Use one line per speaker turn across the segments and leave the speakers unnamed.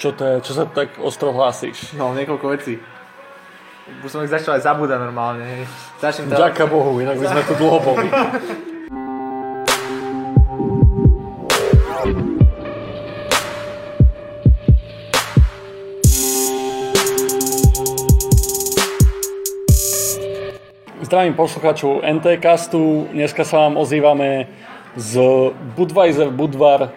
Čo to je? Čo sa tak ostro hlásíš?
No, niekoľko vecí. Už som ich začal aj zabúdať normálne. hej. Začnem teda...
Ďaká Bohu, inak by sme tu dlho boli. Zdravím poslucháčov NT-castu. Dneska sa vám ozývame z Budweiser Budvar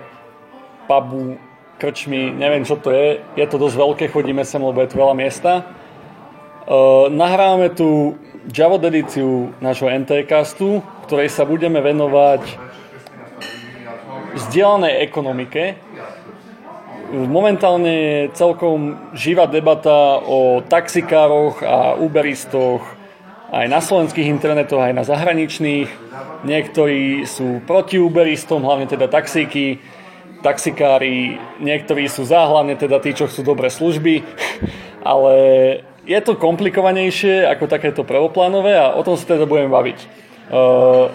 pubu, krčmy, neviem čo to je. Je to dosť veľké, chodíme sem, lebo je tu veľa miesta. Uh, nahrávame tu Javod edíciu nášho NT-castu, ktorej sa budeme venovať vzdielanej ekonomike. Momentálne je celkom živá debata o taxikároch a uberistoch aj na slovenských internetoch, aj na zahraničných. Niektorí sú proti uberistom, hlavne teda taxíky, taxikári, niektorí sú za, teda tí, čo chcú dobré služby, ale je to komplikovanejšie ako takéto prvoplánové a o tom sa teda budeme baviť. Uh,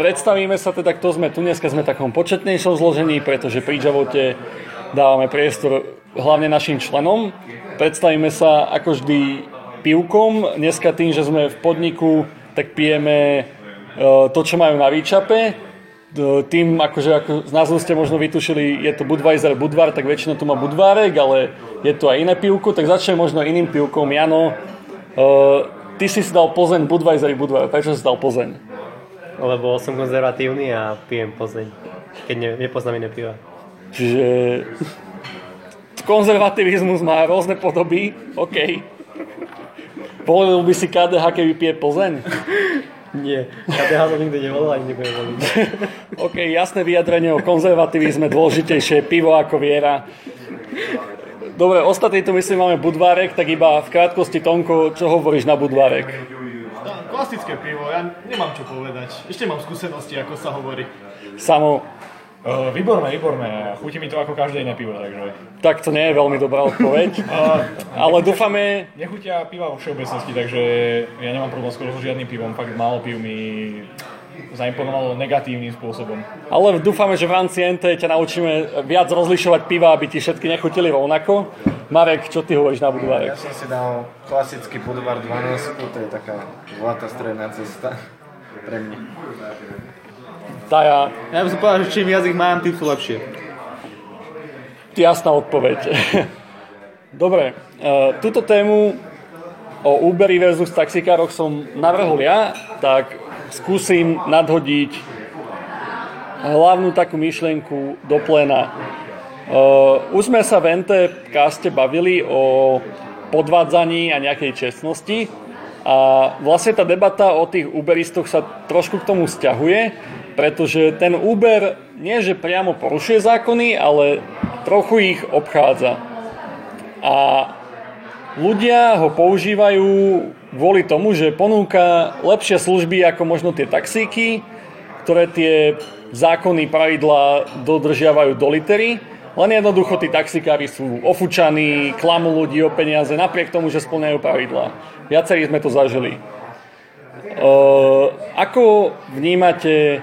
predstavíme sa teda, kto sme tu. Dneska sme v takom početnejšom zložení, pretože pri Javote dávame priestor hlavne našim členom. Predstavíme sa ako vždy pivkom. Dneska tým, že sme v podniku, tak pijeme uh, to, čo majú na výčape. Uh, Tým, akože ako z názvu ste možno vytušili, je to Budweiser Budvar, tak väčšinou tu má Budvárek, ale je tu aj iné pivko, tak začnem možno iným pivkom. Jano, uh, ty si si dal Plzeň Budweiser Budvar. Prečo si dal Plzeň?
Lebo som konzervatívny a pijem Plzeň, keď ne, nepoznám iné piva.
Čiže konzervativizmus má rôzne podoby, OK. Volil by si KDH, keby pije Plzeň?
Nie, KDH som nikdy nevolil ani nebudem voliť.
OK, jasné vyjadrenie o konzervativizme, dôležitejšie pivo ako viera. Dobre, ostatní tu myslím máme Budvárek, tak iba v krátkosti Tonko, čo hovoríš na Budvárek?
Klasické pivo, ja nemám čo povedať. Ešte mám skúsenosti, ako sa hovorí.
Samo,
Uh, výborné, výborné. Chutí mi to ako každé iné pivo, takže...
tak to nie je veľmi dobrá odpoveď,
Uh,
ale dúfame,
nechutia piva vo všeobecnosti, takže ja nemám problém skoro so žiadnym pivom. Fakt málo piv mi zaimponovalo negatívnym spôsobom.
ale dúfame, že v rámci NT ťa naučíme viac rozlišovať piva, aby ti všetky nechutili rovnako. Marek, čo ty hovoríš na Budvárek?
Ja som si dal klasický Budvar 12, to je taká zlatá stredná cesta pre mňa.
Taja,
Ja by som povedal, že čím viac ich mám, tým sú lepšie.
jasná odpoveď. Dobre, e, túto tému o Uberi versus taxikároch som navrhol ja, tak skúsim nadhodiť hlavnú takú myšlienku do pléna. Uh, už sme sa v NT caste bavili o podvádzaní a nejakej čestnosti a vlastne tá debata o tých Uberistoch sa trošku k tomu stiahuje, pretože ten Uber nie, že priamo porušuje zákony, ale trochu ich obchádza. A ľudia ho používajú kvôli tomu, že ponúka lepšie služby ako možno tie taxíky, ktoré tie zákony, pravidlá dodržiavajú do litery. Len jednoducho tí taxikári sú ofúčaní, klamú ľudí o peniaze, napriek tomu, že splňajú pravidlá. Viacerí sme to zažili. Uh, ako vnímate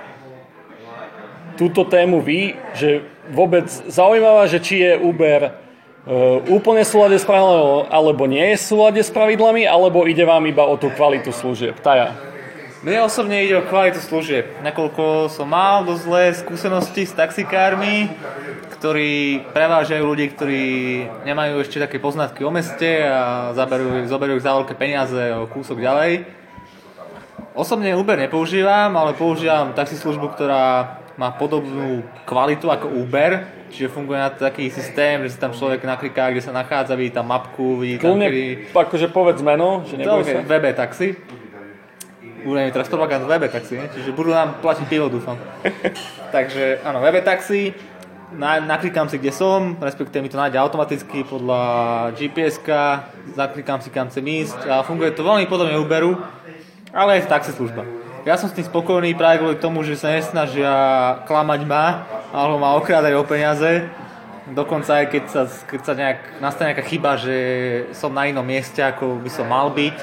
túto tému vy, že vôbec zaujímavá, že či je Uber uh, úplne v súlade s pravidlami, alebo nie je v súlade s pravidlami, alebo ide vám iba o tú kvalitu služieb. Taja.
Mne osobne ide o kvalitu služieb. Nakoľko som mal dosť zlé skúsenosti s taxikármi, ktorí prevážajú ľudí, ktorí nemajú ešte také poznatky o meste a zaberú, zoberú ich za veľké peniaze o kúsok ďalej. Osobne Uber nepoužívam, ale používam taxislužbu, ktorá má podobnú kvalitu ako Uber, čiže funguje na taký systém, že si tam človek nakliká, kde sa nachádza, vidí tam mapku, vidí tam,
Kľudne,
kedy...
akože povedz meno, že neboj
Okay,
sa.
VB taxi. Budeme teraz propaganda VB taxi, ne? čiže budú nám platiť pivo, dúfam. Takže áno, VB taxi, na, naklikám si, kde som, respektíve mi to nájde automaticky podľa GPS-ka, zaklikám si, kam chcem ísť a funguje to veľmi podobne Uberu, ale je to taxislužba. Ja som s tým spokojný práve kvôli tomu, že sa nesnažia klamať ma, alebo ma okrádať o peniaze. Dokonca aj keď sa, keď sa nejak, nastane nejaká chyba, že som na inom mieste, ako by som mal byť,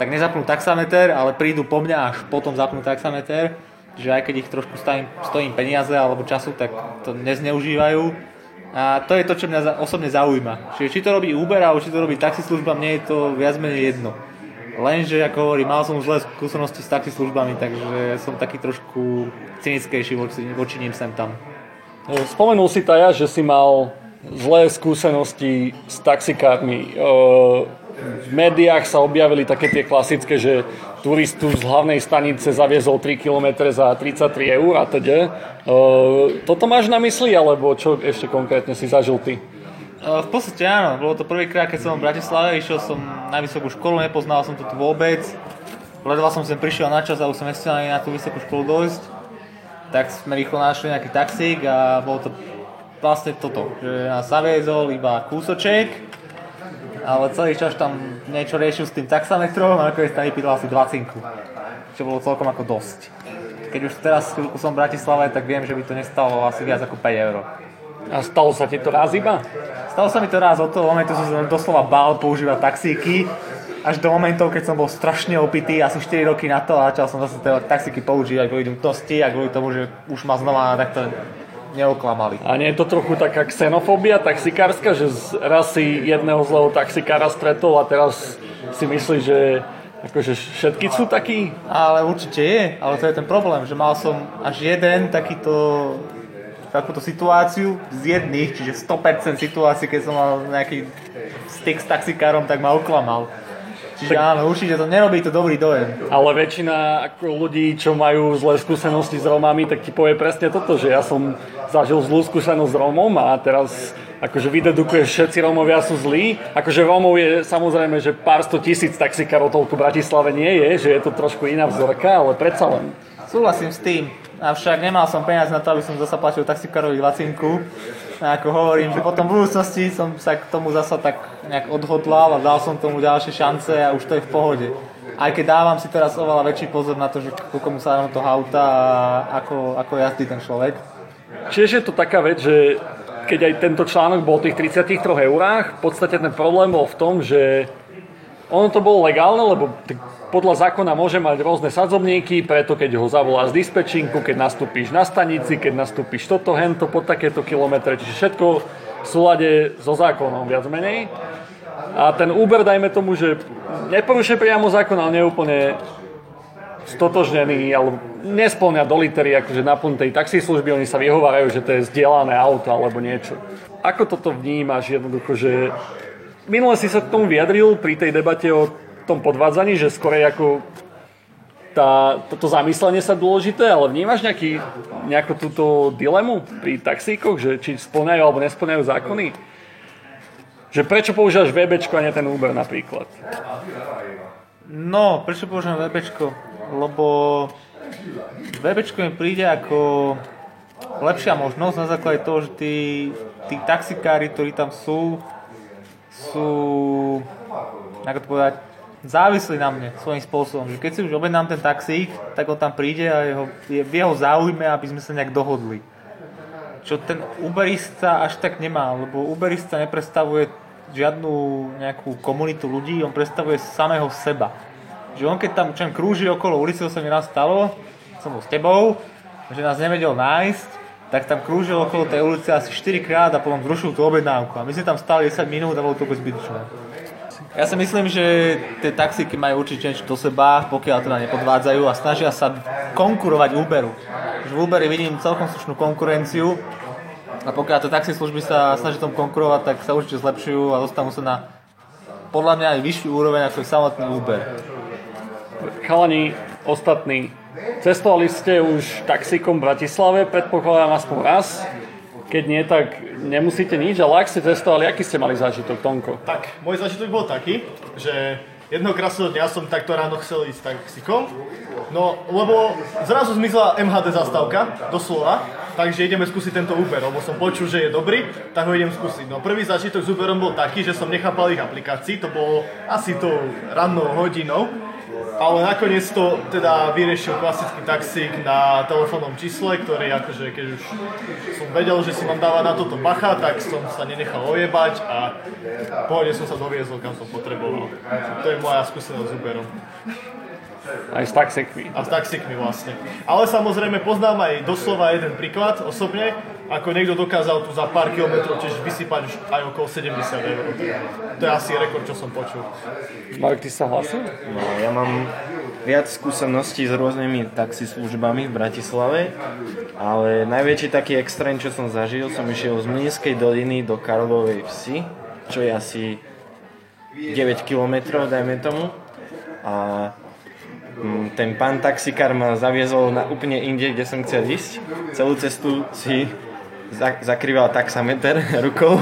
tak nezapnú taxameter, ale prídu po mňa až potom zapnú taxameter. Že aj keď ich trošku stojím, stojím peniaze alebo času, tak to nezneužívajú. A to je to, čo mňa osobne zaujíma. Čiže či to robí Uber, alebo či to robí taxislužba, mne je to viac menej jedno. Lenže, ako hovorím, mal som zlé skúsenosti s taxislužbami, takže som taký trošku cynickejší voči, voči ním sem tam.
Spomenul si Taja, že si mal zlé skúsenosti s taxikármi. E, V médiách sa objavili také tie klasické, že turistu z hlavnej stanice zaviezol 3 km za 33 eur a teda. E, Toto máš na mysli, alebo čo ešte konkrétne si zažil ty?
Uh, V podstate áno, bolo to prvýkrát, keď som v Bratislave, išiel som na vysokú školu, nepoznal som to tu vôbec. Ledva som sem prišiel na čas a už som nechcel ani na tú vysokú školu dojsť. Tak sme rýchlo našli nejaký taxík a bolo to vlastne toto, že nás zaviezol iba kúsoček, ale celý čas tam niečo riešil s tým taxametrom a nakoniec tam vypýtal asi 20, čo bolo celkom ako dosť. Keď už teraz som v Bratislave, tak viem, že by to nestalo asi viac ako 5 eur.
A stalo sa ti to raz iba?
Stalo sa mi to raz od toho momentu, som sa doslova bál používať taxíky, až do momentov, keď som bol strašne opitý, asi 4 roky na to a začal som zase tie taxíky používať kvôli nutnosti a kvôli tomu, že už ma znova takto neoklamali.
A nie je to trochu taká xenofóbia taxikárska, že raz si jedného zlého taxikára stretol a teraz si myslíš, že akože všetky sú takí?
Ale určite je, ale to je ten problém, že mal som až jeden takýto takúto situáciu z jedných, čiže 100% situácií, keď som mal nejaký styk s taxikárom, tak ma oklamal. Čiže áno, určite to nerobí to dobrý dojem.
Ale väčšina ľudí, čo majú zlé skúsenosti s Rómami, tak ti povie presne toto, že ja som zažil zlú skúsenosť s Rómom a teraz akože vydedukuješ, všetci Rómovia sú zlí. Akože Rómov je samozrejme, že pár sto tisíc taxikárov toľko v Bratislave nie je, že je to trošku iná vzorka, ale predsa len.
Súhlasím s tým, avšak nemal som peniaz na to, aby som zasa platil taxikárovi 20 a ako hovorím, že potom v budúcnosti som sa k tomu zasa tak nejak odhodlal a dal som tomu ďalšie šance a už to je v pohode. Aj keď dávam si teraz oveľa väčší pozor na to, že koľko mu sa toho auta a ako, ako jazdí ten človek.
Čiže je to taká vec, že keď aj tento článok bol o tých 33 eurách, v podstate ten problém bol v tom, že ono to bolo legálne, lebo podľa zákona môže mať rôzne sadzobníky, preto keď ho zavoláš z dispečinku, keď nastúpíš na stanici, keď nastúpíš toto, hento, pod takéto kilometre, čiže všetko v súlade so zákonom viac menej. A ten Uber, dajme tomu, že neporušuje priamo zákon, ale neúplne stotožnený, alebo nesplňa do litery akože naplň tej taxislužby, oni sa vyhovárajú, že to je zdieľané auto alebo niečo. Ako toto vnímaš jednoducho, že minule si sa k tomu vyjadril pri tej debate o tom podvádzaní, že skorej ako tá, toto zamyslenie sa dôležité, ale vnímaš nejaký, nejakú túto dilemu pri taxíkoch, že či splňajú alebo nesplňajú zákony? Že prečo používaš VBčko a nie ten Uber napríklad?
No, prečo použijem VBčko? Lebo VBčko mi príde ako lepšia možnosť na základe toho, že tí, tí taxikári, ktorí tam sú, sú, ako to povedať, závislí na mne svojím spôsobom. Že keď si už objednám ten taxík, tak on tam príde a jeho, je v jeho záujme, aby sme sa nejak dohodli. Čo ten Uberista až tak nemá, lebo Uberista nepredstavuje žiadnu nejakú komunitu ľudí, on predstavuje samého seba. Že on keď tam čo krúži okolo ulice, to sa mi raz stalo, som bol s tebou, že nás nevedel nájsť, tak tam krúžil okolo tej ulice asi 4 krát a potom zrušil tú objednávku. A my sme tam stáli 10 minút a bolo to úplne zbytočné. Ja si myslím, že tie taxíky majú určite niečo do seba, pokiaľ teda nepodvádzajú a snažia sa konkurovať Uberu. Že v Uberi vidím celkom slušnú konkurenciu a pokiaľ tie taxislužby sa snažia tomu konkurovať, tak sa určite zlepšujú a dostanú sa na podľa mňa aj vyššiu úroveň ako je samotný Uber.
Chalani, ostatní, cestovali ste už taxíkom v Bratislave, predpokladám aspoň raz. Keď nie, tak nemusíte nič, ale ak ste cestovali, aký ste mali zážitok, Tonko?
Tak, môj zažitok bol taký, že jedného krásneho dňa som takto ráno chcel ísť taxikom, no lebo zrazu zmizla MHD zastávka, doslova, takže ideme skúsiť tento Uber, lebo som počul, že je dobrý, tak ho idem skúsiť. No prvý zažitok s Uberom bol taký, že som nechápal ich aplikácií, to bolo asi tou rannou hodinou, ale nakoniec to teda vyriešil klasický taxík na telefónnom čísle, ktorý akože keď už som vedel, že si mám dávať na toto bacha, tak som sa nenechal ojebať a v pohode som sa doviezol, kam som potreboval. To je moja skúsenosť s Uberom.
Aj s taxikmi.
A s taxíkmi vlastne. Ale samozrejme poznám aj doslova jeden príklad osobne, ako niekto dokázal tu za pár kilometrov tiež vysypať aj okolo 70 eur. To je asi rekord, čo som počul.
Marek, ty sa hlasil?
No, ja mám viac skúseností s rôznymi taxislužbami v Bratislave, ale najväčší taký extrém, čo som zažil, som išiel z Mlínskej doliny do Karlovej vsi, čo je asi 9 km, dajme tomu. A mm, ten pán taxikár ma zaviezol na úplne inde, kde som chcel ísť. Celú cestu si zakrýval taxameter rukou,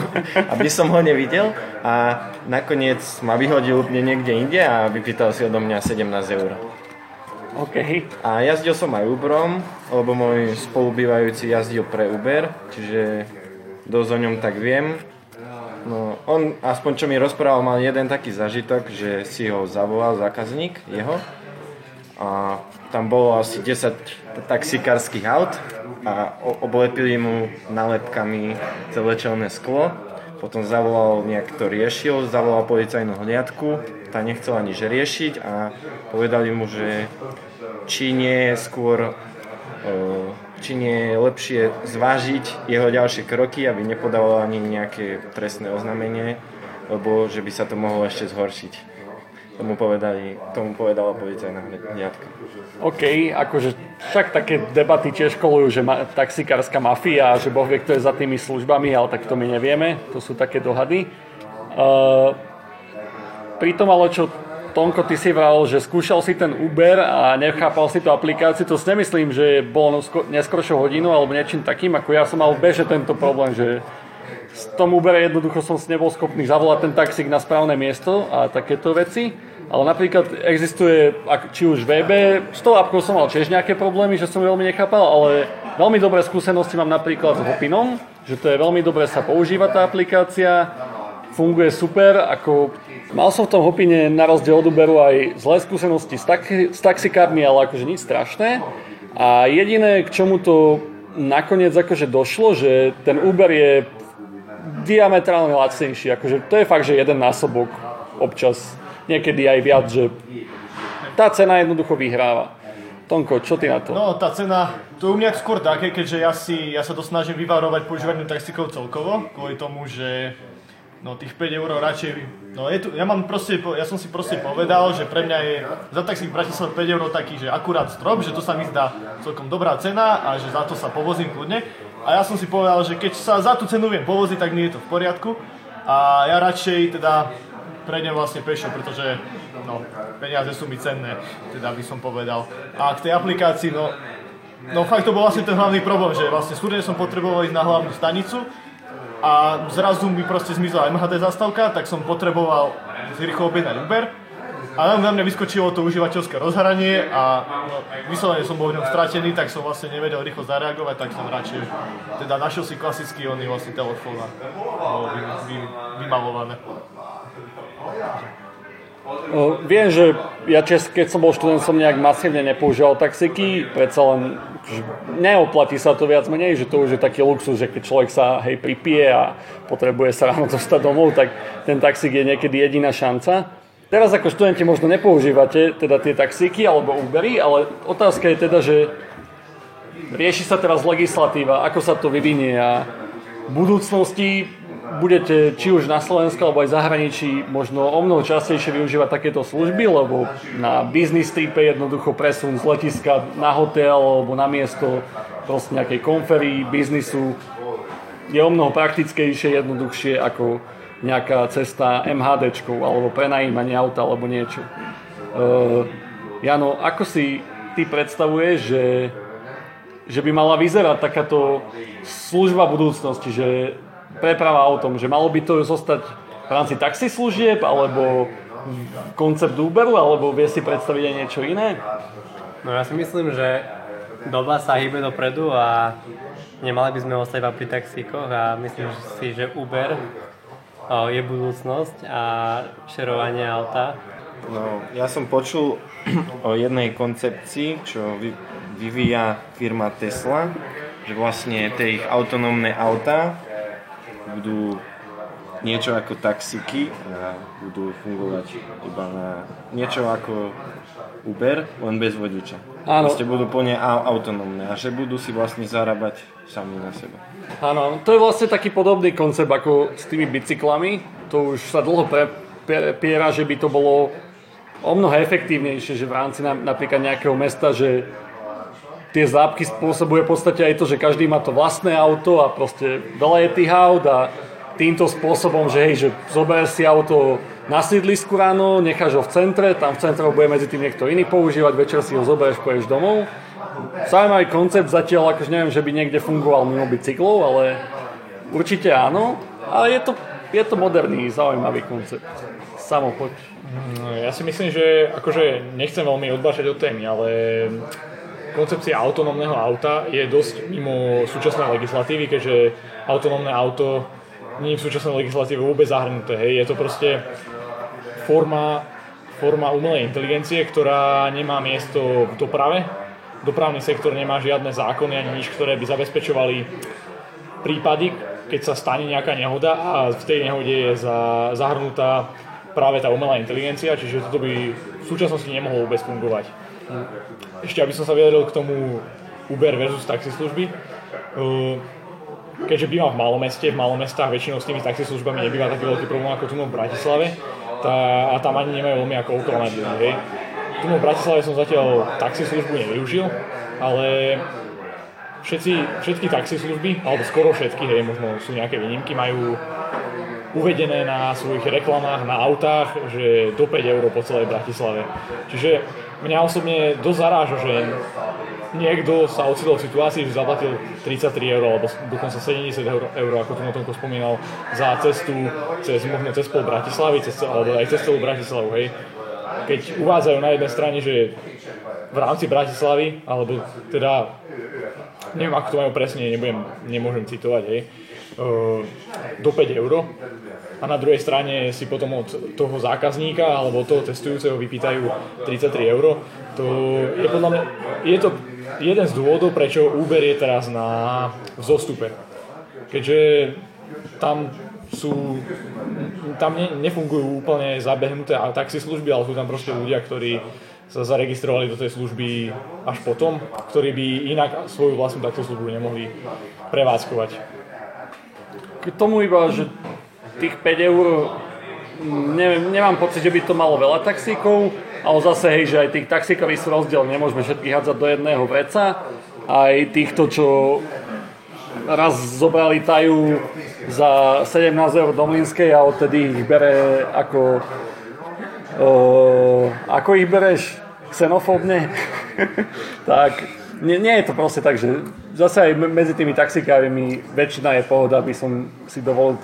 aby som ho nevidel a nakoniec ma vyhodil úplne niekde inde a vypýtal si odo mňa 17 eur.
OK.
A jazdil som aj Uberom, lebo môj spolubývajúci jazdil pre Uber, čiže dosť o ňom tak viem. No, on, aspoň čo mi rozprával, mal jeden taký zažitok, že si ho zavolal zákazník, jeho. A tam bolo asi 10 taxikárskych aut a oblepili mu nálepkami celé čelné sklo. Potom zavolal, nejak to riešil, zavolal policajnú hliadku, tá nechcela nič riešiť a povedali mu, že či nie je skôr či nie je lepšie zvážiť jeho ďalšie kroky, aby nepodával ani nejaké trestné oznámenie, lebo že by sa to mohlo ešte zhoršiť. Tomu, povedali, tomu povedala policajná hliadka.
OK, akože však také debaty tiež kolujú, že ma, taxikárska mafia že Boh vie, kto je za tými službami, ale tak to my nevieme, to sú také dohady. Uh, pritom ale čo Tonko, ty si vral, že skúšal si ten Uber a nechápal si tú aplikáciu, to si nemyslím, že bolo neskoršou hodinu alebo niečím takým, ako ja som mal beže tento problém, že v tom Ubere jednoducho som si nebol schopný zavolať ten taxík na správne miesto a takéto veci. Ale napríklad existuje, či už VB, s tou appkou som mal tiež nejaké problémy, že som veľmi nechápal, ale veľmi dobré skúsenosti mám napríklad s Hopinom, že to je veľmi dobre sa používa tá aplikácia, funguje super, ako mal som v tom Hopine na rozdiel od Uberu aj zlé skúsenosti s, taxi, s taxikármi, ale akože nič strašné. A jediné, k čomu to nakoniec akože došlo, že ten Uber je diametrálne lacnejší. Akože to je fakt, že jeden násobok občas, niekedy aj viac, že tá cena jednoducho vyhráva. Tonko, čo ty na to?
No, tá cena, to je u mňa skôr také, keďže ja, si, ja sa to snažím vyvarovať používaniu taxikov celkovo, kvôli tomu, že no tých 5 eur radšej, no je tu, ja mám proste, ja som si proste povedal, že pre mňa je za taxík v Bratislave 5 eur taký, že akurát strop, že to sa mi zdá celkom dobrá cena a že za to sa povozím kľudne. A ja som si povedal, že keď sa za tú cenu viem povoziť, tak nie je to v poriadku. A ja radšej teda prejdem vlastne pešo, pretože no, peniaze sú mi cenné, teda by som povedal. A k tej aplikácii, no, no fakt to bol vlastne ten hlavný problém, že vlastne súdne som potreboval ísť na hlavnú stanicu a zrazu mi proste zmizla MHD zastávka, tak som potreboval si rýchlo objednať Uber. A tam na mňa vyskočilo to užívateľské rozhranie a vyslovene som bol v ňom stratený, tak som vlastne nevedel rýchlo zareagovať, tak som radšej teda našiel si klasický oný vlastne telefón a vy, vy, vymalované.
Viem, že ja čes, keď som bol študent, som nejak masívne nepoužíval taxiky, predsa len neoplatí sa to viac menej, že to už je taký luxus, že keď človek sa hej pripije a potrebuje sa ráno dostať domov, tak ten taxík je niekedy jediná šanca. Teraz ako študenti možno nepoužívate teda tie taxíky alebo Ubery, ale otázka je teda, že rieši sa teraz legislatíva, ako sa to vyvinie a v budúcnosti budete či už na Slovensku alebo aj zahraničí možno o mnoho častejšie využívať takéto služby, lebo na business tripe jednoducho presun z letiska na hotel alebo na miesto proste nejakej konferii, biznisu je o mnoho praktickejšie, jednoduchšie ako nejaká cesta MHDčkou alebo prenajímanie auta alebo niečo. Uh, Jano, ako si ty predstavuješ, že, že by mala vyzerať takáto služba budúcnosti, že preprava autom, že malo by to zostať v rámci taxislužieb, alebo koncept Uberu, alebo vie si predstaviť aj niečo iné?
No ja si myslím, že doba sa hýbe dopredu a nemali by sme ostať iba pri taxíkoch a myslím si, že Uber je budúcnosť a šerovanie auta.
No, ja som počul o jednej koncepcii, čo vy, vyvíja firma Tesla, že vlastne tie ich autonómne autá budú niečo ako taxíky a budú fungovať iba na niečo ako Uber, len bez vodiča.
Áno.
Proste budú plne au- autonómne a že budú si vlastne zarábať sami na seba.
Áno, to je vlastne taký podobný koncept ako s tými bicyklami. To už sa dlho pre, prepiera, že by to bolo o mnoho efektívnejšie, že v rámci na, napríklad nejakého mesta, že tie zápky spôsobuje v podstate aj to, že každý má to vlastné auto a proste veľa je tých aut a týmto spôsobom, že hej, že zoberieš si auto na sídlisku ráno, necháš ho v centre, tam v centre bude medzi tým niekto iný používať, večer si ho zoberieš, poješ domov. Zaujímavý koncept, zatiaľ akože neviem, že by niekde fungoval mimo bicyklov, ale určite áno. Ale je to, je to moderný, zaujímavý koncept. Samo poď.
No, ja si myslím, že akože nechcem veľmi odbačať od témy, ale koncepcia autonómneho auta je dosť mimo súčasnej legislatívy, keďže autonómne auto nie v súčasnej legislatíve vôbec zahrnuté. Hej. Je to proste forma, forma umelej inteligencie, ktorá nemá miesto v doprave. Dopravný sektor nemá žiadne zákony ani nič, ktoré by zabezpečovali prípady, keď sa stane nejaká nehoda a v tej nehode je za, zahrnutá práve tá umelá inteligencia, čiže toto by v súčasnosti nemohlo vôbec fungovať. Ešte aby som sa vyjadril k tomu Uber versus taxislužby. Uh, keďže bývam v malom meste, v malom mestách väčšinou s tými taxislužbami nebýva taký veľký problém ako tu v Bratislave tá, a tam ani nemajú veľmi ako okolné ľudí, hej. Tu v Bratislave som zatiaľ taxislužbu nevyužil, ale všetci, všetky taxislužby, alebo skoro všetky, hej, možno sú nejaké výnimky, majú uvedené na svojich reklamách, na autách, že do 5 eur po celej Bratislave. Čiže mňa osobne dosť zaráža, že niekto sa ocitol v situácii, že zaplatil 33 eur alebo dokonca 70 eur, eur ako tu Tomko spomínal, za cestu cez možno cez pol Bratislavy, cez, alebo aj cez celú Bratislavu, hej. Keď uvádzajú na jednej strane, že v rámci Bratislavy, alebo teda neviem ako to majú presne, nebudem, nemôžem citovať, hej, uh, do 5 eur a na druhej strane si potom od toho zákazníka alebo toho testujúceho vypýtajú 33 eur. To je podľa mňa, je to jeden z dôvodov, prečo Uber je teraz na vzostupe. Keďže tam sú, tam ne, nefungujú úplne zabehnuté taxislužby, ale sú tam proste ľudia, ktorí sa zaregistrovali do tej služby až potom, ktorí by inak svoju vlastnú taxislužbu nemohli prevádzkovať.
K tomu iba, že tých 5 eur, neviem, nemám pocit, že by to malo veľa taxíkov, ale zase, hej, že aj tých taxíkov sú rozdiel, nemôžeme všetkých hádzať do jedného vreca. Aj týchto, čo raz zobrali tajú za 17 eur do Mlinskej a odtedy ich bere ako... Uh, ako ich bereš? Xenofóbne? tak nie, nie je to proste tak, že zase aj medzi tými taxikármi väčšina je pohoda, by som si dovolil,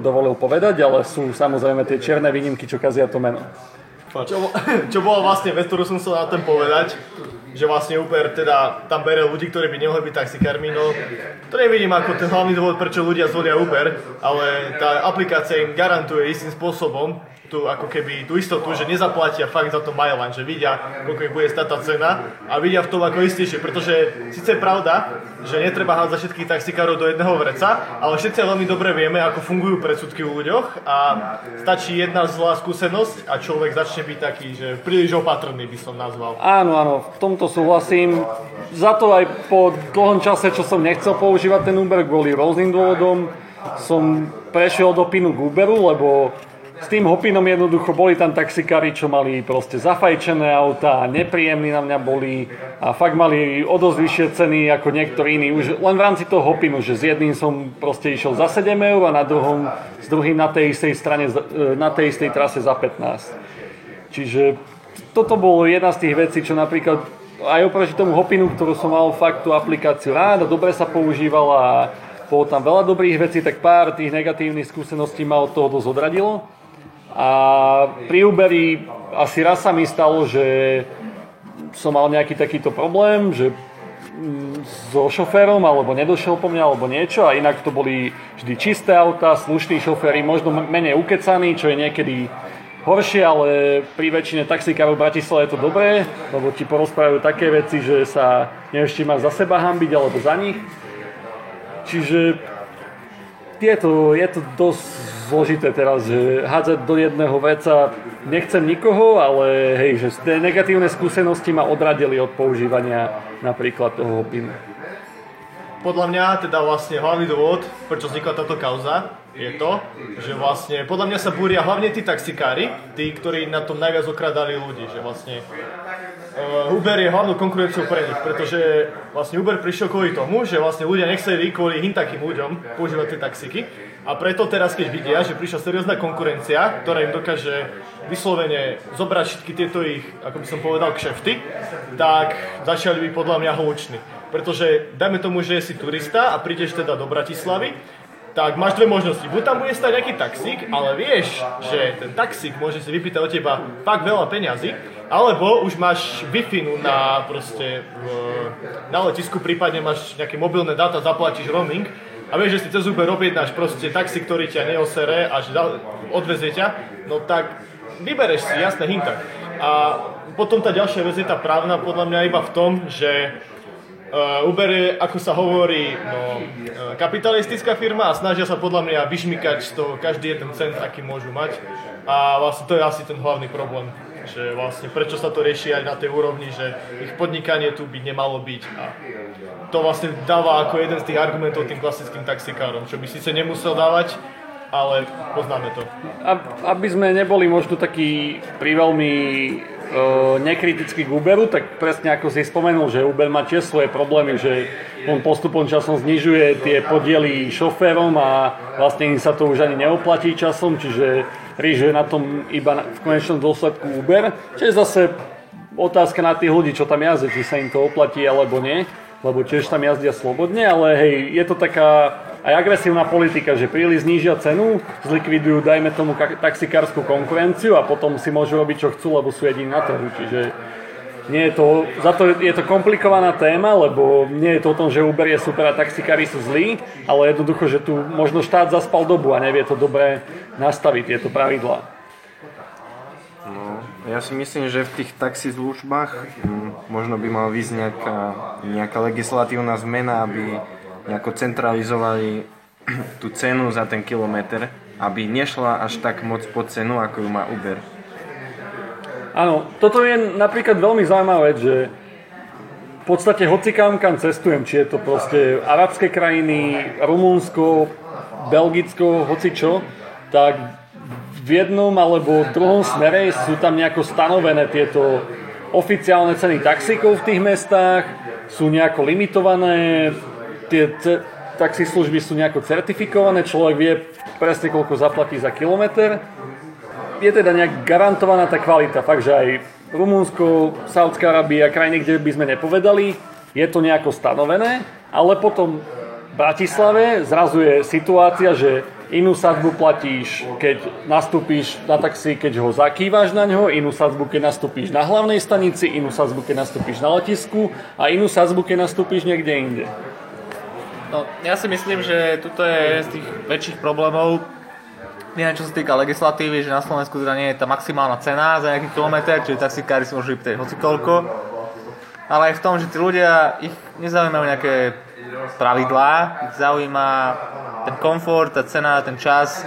dovolil povedať, ale sú samozrejme tie čierne výnimky, čo kazia to meno.
Čo, čo bola vlastne vec, ktorú som chcel na ten povedať, že vlastne Uber teda tam bere ľudí, ktorí by nemohli byť taxikármi, no to nevidím ako ten hlavný dôvod, prečo ľudia zvolia Uber, ale tá aplikácia im garantuje istým spôsobom, tú, ako keby tú istotu, že nezaplatia fakt za to Myline, že vidia, koľko ich bude stať tá cena a vidia v tom ako istejšie, pretože síce je pravda, že netreba hádzať všetkých taxikárov do jedného vreca, ale všetci veľmi dobre vieme, ako fungujú predsudky u ľuďoch a stačí jedna zlá skúsenosť a človek začne byť taký, že príliš opatrný by som nazval.
Áno, áno, v tomto súhlasím. Za to aj po dlhom čase, čo som nechcel používať ten Uber kvôli rôznym dôvodom, som prešiel do pinu k Uberu, lebo s tým hopinom jednoducho boli tam taxikári, čo mali proste zafajčené auta nepríjemní na mňa boli a fakt mali o dosť vyššie ceny ako niektorí iní. Už len v rámci toho hopinu, že s jedným som proste išiel za 7 eur a na druhom, s druhým na tej istej strane, na tej istej trase za 15. Čiže toto bolo jedna z tých vecí, čo napríklad aj oproti tomu hopinu, ktorú som mal fakt tú aplikáciu rád a dobre sa používala a bolo tam veľa dobrých vecí, tak pár tých negatívnych skúseností ma od toho dosť odradilo. A pri Uberi asi raz sa mi stalo, že som mal nejaký takýto problém, že mm, so šoférom, alebo nedošiel po mňa, alebo niečo a inak to boli vždy čisté auta, slušní šoféry, možno menej ukecaní, čo je niekedy horšie, ale pri väčšine taxikárov v Bratislave je to dobré, lebo ti porozprávajú také veci, že sa nevieš, či máš za seba hambiť, alebo za nich. Čiže je to, je to dosť zložité teraz, že hádzať do jedného veca nechcem nikoho, ale hej, že tie negatívne skúsenosti ma odradili od používania napríklad toho pinu.
Podľa mňa teda vlastne hlavný dôvod, prečo vznikla táto kauza, je to, že vlastne podľa mňa sa búria hlavne tí taxikári, tí, ktorí na tom najviac okradali ľudí, že vlastne uh, Uber je hlavnou konkurenciou pre nich, pretože vlastne Uber prišiel kvôli tomu, že vlastne ľudia nechceli kvôli hým takým ľuďom používať tie taxiky a preto teraz, keď vidia, že prišla seriózna konkurencia, ktorá im dokáže vyslovene zobrať všetky tieto ich, ako by som povedal, kšefty, tak začali byť podľa mňa hluční. Pretože dajme tomu, že si turista a prídeš teda do Bratislavy tak máš dve možnosti. Buď tam bude stať nejaký taxík, ale vieš, že ten taxík môže si vypýtať od teba fakt veľa peňazí, alebo už máš wi na proste v, na letisku, prípadne máš nejaké mobilné dáta, zaplatíš roaming a vieš, že si cez Uber objednáš proste taxi, ktorý ťa neosere a odvezie ťa, no tak vybereš si, jasné, hintak. A potom tá ďalšia vec je tá právna podľa mňa iba v tom, že Uh, Uber je, ako sa hovorí, no, uh, kapitalistická firma a snažia sa podľa mňa vyšmykať z toho každý jeden cent, aký môžu mať. A vlastne to je asi ten hlavný problém. Že vlastne prečo sa to rieši aj na tej úrovni, že ich podnikanie tu by nemalo byť. A to vlastne dáva ako jeden z tých argumentov tým klasickým taxikárom, čo by síce nemusel dávať, ale poznáme to.
Aby sme neboli možno takí veľmi nekritický k Uberu, tak presne ako si spomenul, že Uber má tiež svoje problémy, že on postupom časom znižuje tie podiely šoférom a vlastne im sa to už ani neoplatí časom, čiže ríže na tom iba v konečnom dôsledku Uber, čo je zase otázka na tých ľudí, čo tam jazdia, či sa im to oplatí alebo nie, lebo tiež tam jazdia slobodne, ale hej, je to taká aj agresívna politika, že príliš znížia cenu, zlikvidujú, dajme tomu, taxikárskú konkurenciu a potom si môžu robiť, čo chcú, lebo sú jediní na trhu. Čiže nie je to, za to je to komplikovaná téma, lebo nie je to o tom, že Uber je super a taxikári sú zlí, ale jednoducho, že tu možno štát zaspal dobu a nevie to dobre nastaviť, tieto pravidlá.
No, ja si myslím, že v tých taxislužbách hm, možno by mal výsť nejaká, nejaká legislatívna zmena, aby nejako centralizovali tú cenu za ten kilometr, aby nešla až tak moc pod cenu, ako ju má Uber.
Áno, toto je napríklad veľmi zaujímavé, že v podstate hoci kam, cestujem, či je to proste arabské krajiny, Rumunsko, Belgicko, hoci čo, tak v jednom alebo druhom smere sú tam nejako stanovené tieto oficiálne ceny taxíkov v tých mestách, sú nejako limitované, tie taxislužby sú nejako certifikované, človek vie presne koľko zaplatí za kilometr. Je teda nejak garantovaná tá kvalita, fakt, že aj Rumunsko, Saudská Arábia, krajiny, kde by sme nepovedali, je to nejako stanovené, ale potom v Bratislave zrazu je situácia, že inú sadbu platíš, keď nastúpíš na taxi, keď ho zakývaš na ňo, inú sadbu, keď nastúpíš na hlavnej stanici, inú sadbu, keď nastúpíš na letisku a inú sadbu, keď nastúpíš niekde inde.
No, ja si myslím, že tuto je z tých väčších problémov, nie čo sa týka legislatívy, že na Slovensku teda nie je tá maximálna cena za nejaký kilometr, čiže taxikári si môžu vypýtať hocikoľko, ale aj v tom, že tí ľudia, ich nezaujímajú nejaké pravidlá, ich zaujíma ten komfort, tá cena, ten čas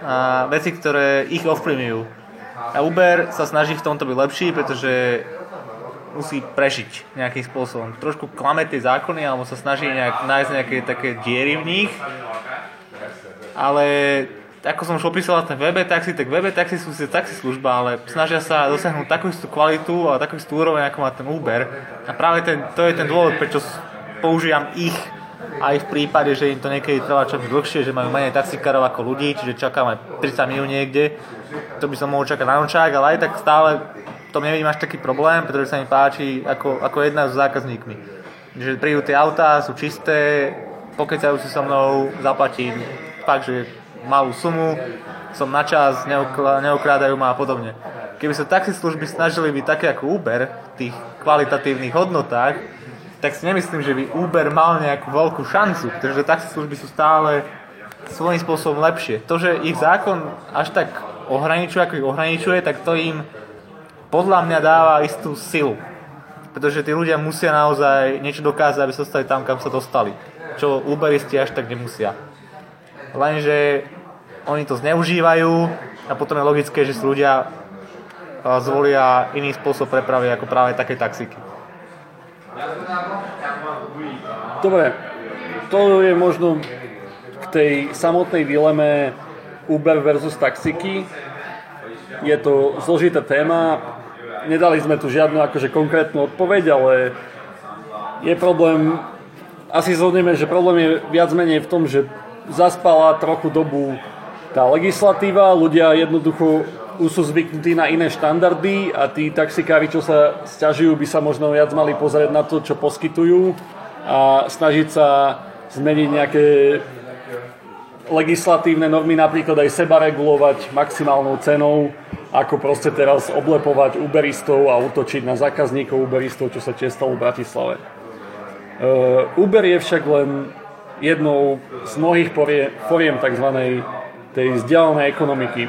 a veci, ktoré ich ovplyvňujú. A Uber sa snaží v tomto byť lepší, pretože musí prežiť nejakým spôsobom. Trošku klame tie zákony, alebo sa snaží nejak, nájsť nejaké také diery v nich. Ale ako som už opísal ten web taxi, tak web taxi sú si taxi služba, ale snažia sa dosiahnuť takú istú kvalitu a takú istú úroveň, ako má ten Uber. A práve ten, to je ten dôvod, prečo používam ich aj v prípade, že im to niekedy trvá čas dlhšie, že majú menej taxikárov ako ľudí, čiže čakáme 30 minút niekde, to by som mohol čakať na nočák, ale aj tak stále tom nevidím až taký problém, pretože sa mi páči ako, ako jedna s zákazníkmi. Že prídu tie autá, sú čisté, pokecajú si so mnou, zaplatím fakt, že malú sumu, som na čas, neukrádajú ma a podobne. Keby sa taxislužby snažili byť také ako Uber v tých kvalitatívnych hodnotách, tak si nemyslím, že by Uber mal nejakú veľkú šancu, pretože taxislužby sú stále svojím spôsobom lepšie. To, že ich zákon až tak ohraničuje, ako ich ohraničuje, tak to im podľa mňa dáva istú silu. Pretože tí ľudia musia naozaj niečo dokázať, aby sa dostali tam, kam sa dostali. Čo Uberisti až tak nemusia. Lenže oni to zneužívajú a potom je logické, že si ľudia a, zvolia iný spôsob prepravy ako práve také taxíky.
Dobre, to je možno k tej samotnej dileme Uber versus taxiky. Je to zložitá téma, nedali sme tu žiadnu akože konkrétnu odpoveď, ale je problém, asi zhodneme, že problém je viac menej v tom, že zaspala trochu dobu tá legislatíva, ľudia jednoducho už sú zvyknutí na iné štandardy a tí taxikári, čo sa stiažujú, by sa možno viac mali pozrieť na to, čo poskytujú a snažiť sa zmeniť nejaké legislatívne normy, napríklad aj seba regulovať maximálnou cenou, ako proste teraz oblepovať Uberistov a útočiť na zákazníkov Uberistov, čo sa tiež stalo v Bratislave. Uh, Uber je však len jednou z mnohých foriem tzv. tej vzdialenej ekonomiky.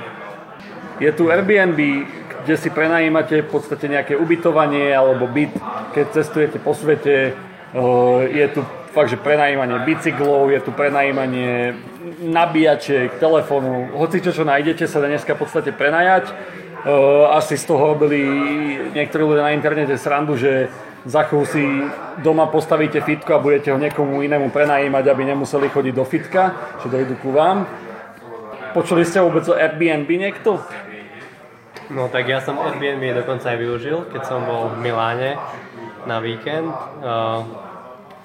Je tu Airbnb, kde si prenajímate v podstate nejaké ubytovanie alebo byt, keď cestujete po svete. Uh, je tu fakt, že prenajímanie bicyklov, je tu prenajímanie nabíjačiek, telefónu, hoci čo, čo nájdete, sa dá dneska v podstate prenajať. Uh, asi z toho robili niektorí ľudia na internete srandu, že za chvíľu si doma postavíte fitko a budete ho niekomu inému prenajímať, aby nemuseli chodiť do fitka, že dojdu ku vám. Počuli ste vôbec o Airbnb niekto?
No tak ja som Airbnb dokonca aj využil, keď som bol v Miláne na víkend. Uh,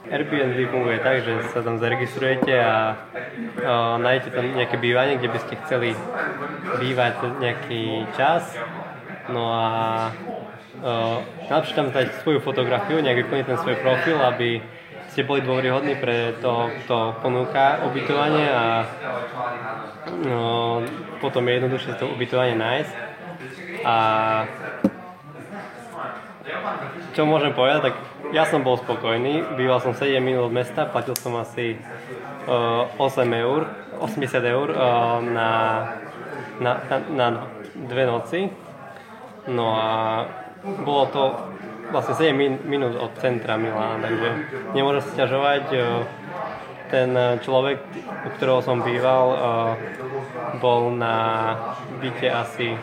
Airbnb funguje tak, že sa tam zaregistrujete a uh, nájdete tam nejaké bývanie, kde by ste chceli bývať nejaký čas. No a uh, najlepšie tam dať svoju fotografiu, nejak vyplniť ten svoj profil, aby ste boli dôveryhodní pre to, to ponúka ubytovanie a no, potom je jednoduchšie to ubytovanie nájsť. A čo môžem povedať, tak ja som bol spokojný, býval som 7 minút od mesta, platil som asi uh, 8 eur, 80 eur uh, na, na, na, na dve noci. No a bolo to vlastne 7 min, minút od centra Milána, takže nemôžem sa sťažovať. Uh, ten človek, u ktorého som býval, bol na byte asi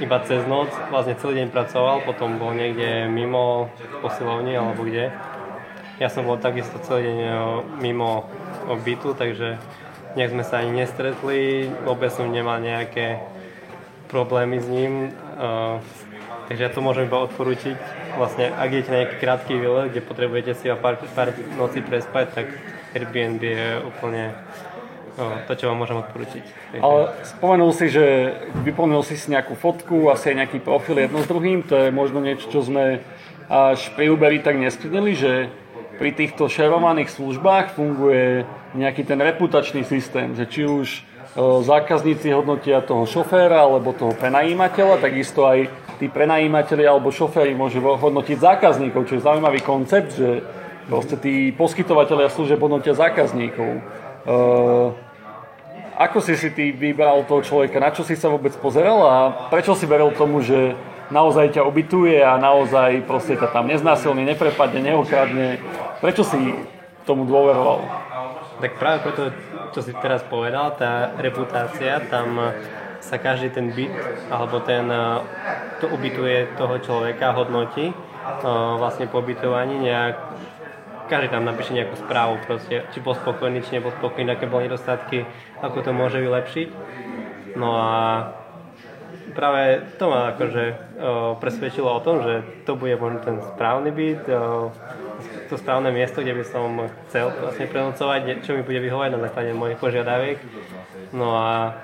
iba cez noc, vlastne celý deň pracoval, potom bol niekde mimo posilovni alebo kde. Ja som bol takisto celý deň mimo bytu, takže nejak sme sa ani nestretli, vôbec som nemal nejaké problémy s ním, uh, takže ja to môžem iba odporúčiť. Vlastne, ak idete na nejaký krátky výlet, kde potrebujete si pár, pár noci prespať, tak Airbnb je úplne No, to, čo vám môžem odporúčiť.
Ale spomenul si, že vyplnil si si nejakú fotku, asi aj nejaký profil jedno s druhým, to je možno niečo, čo sme až pri Uberi tak nesplnili, že pri týchto šerovaných službách funguje nejaký ten reputačný systém, že či už e, zákazníci hodnotia toho šoféra alebo toho prenajímateľa, takisto aj tí prenajímateľi alebo šoféry môžu hodnotiť zákazníkov, čo je zaujímavý koncept, že proste tí poskytovateľia služieb hodnotia zákazníkov. Uh, ako si si ty vybral toho človeka, na čo si sa vôbec pozeral a prečo si veril tomu, že naozaj ťa ubytuje a naozaj proste ťa tam neznásilne, neprepadne, neokradne. Prečo si tomu dôveroval?
Tak práve preto, čo si teraz povedal, tá reputácia, tam sa každý ten byt alebo ten, to ubytuje toho človeka, hodnotí vlastne po ubytovaní nejak každý tam napíše nejakú správu proste, či bol spokojný, či nebol spokojný, aké boli nedostatky, ako to môže vylepšiť. No a práve to ma akože o, presvedčilo o tom, že to bude možno ten správny byt, o, to správne miesto, kde by som chcel vlastne prenocovať, čo mi bude vyhovať na základe mojich požiadaviek. No a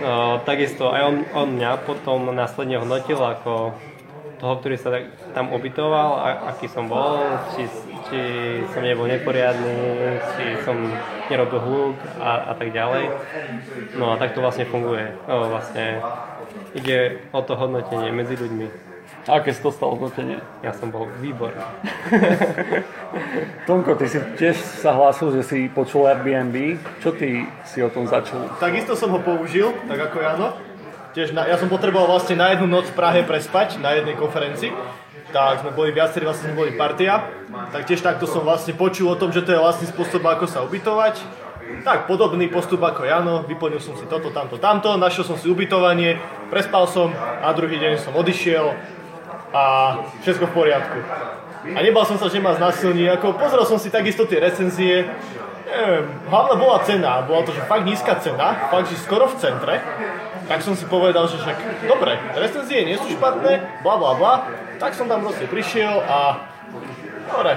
o, takisto aj on, on mňa potom následne hodnotil ako toho, ktorý sa tam ubytoval, a, aký som bol, či či som nebol neporiadný, či som nerobil hluk a, a tak ďalej. No a tak to vlastne funguje. O, vlastne ide o to hodnotenie medzi ľuďmi.
A aké si dostal hodnotenie?
Ja som bol výborný.
Tomko, ty si tiež sa hlásil, že si počul Airbnb. Čo ty si o tom začul?
Takisto som ho použil, tak ako Jano. Tiež na, ja som potreboval vlastne na jednu noc v Prahe prespať, na jednej konferencii tak sme boli viacerí, vlastne sme boli partia. Tak tiež takto som vlastne počul o tom, že to je vlastný spôsob, ako sa ubytovať. tak podobný postup ako Jano, vyplnil som si toto, tamto, tamto, našiel som si ubytovanie, prespal som a druhý deň som odišiel a všetko v poriadku. A nebal som sa, že ma znasilní, ako pozrel som si takisto tie recenzie, neviem, hlavná bola cena, bola to, že fakt nízka cena, fakt, že skoro v centre, tak som si povedal, že však, dobre, recenzie nie sú špatné, bla bla bla, tak som tam proste prišiel a dobre,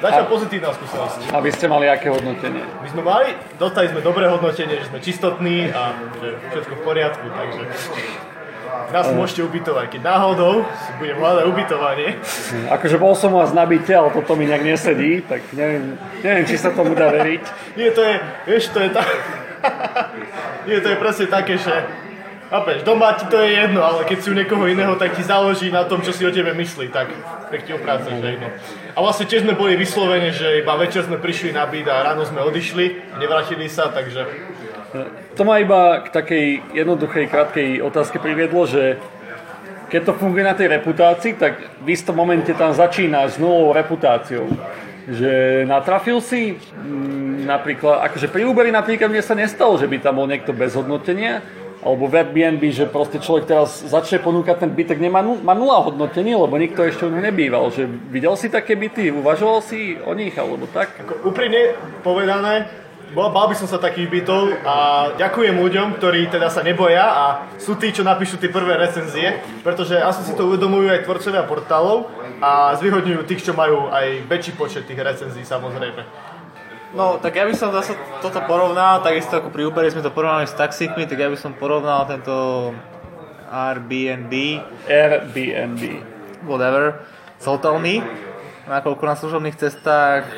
Zatiaľ pozitívna skúsenosť.
Aby ste mali aké hodnotenie?
My sme mali, dostali sme dobré hodnotenie, že sme čistotní a že všetko v poriadku, takže nás môžete ubytovať. Keď náhodou si budem hľadať ubytovanie,
Akože bol som vás na byte, ale toto mi nejak nesedí, tak neviem, neviem či sa tomu dá veriť.
nie, to je, vieš, to je tak... nie, to je presne také, že Chápeš, doma ti to je jedno, ale keď si u niekoho iného, tak ti záleží na tom, čo si o tebe myslí, tak nech ti o práce, že jedno. A vlastne tiež sme boli vyslovene, že iba večer sme prišli na byt a ráno sme odišli, nevrátili sa, takže
To ma iba k takej jednoduchej, krátkej otázke priviedlo, že keď to funguje na tej reputácii, tak v istom momente tam začína s novou reputáciou. Že natrafil si mm, napríklad, akože pri Uberi napríklad mne sa nestalo, že by tam bol niekto bez hodnotenia, alebo v Airbnb, že proste človek teraz začne ponúkať ten byt, tak nemá, má nula hodnotenie, lebo nikto ešte u nebýval. Že videl si také byty, uvažoval si o nich, alebo tak?
ako úprimne povedané, bol, by som sa takých bytov a ďakujem ľuďom, ktorí teda sa neboja a sú tí, čo napíšu tie prvé recenzie, pretože asi si to uvedomujú aj tvorcovia portálov a zvýhodňujú tých, čo majú aj väčší počet tých recenzií samozrejme.
No, tak ja by som zase toto porovnal, takisto ako pri Uberi sme to porovnali s taxíkmi, tak ja by som porovnal tento Airbnb,
Airbnb.
whatever, s hotelmi. Nakoľko na služobných cestách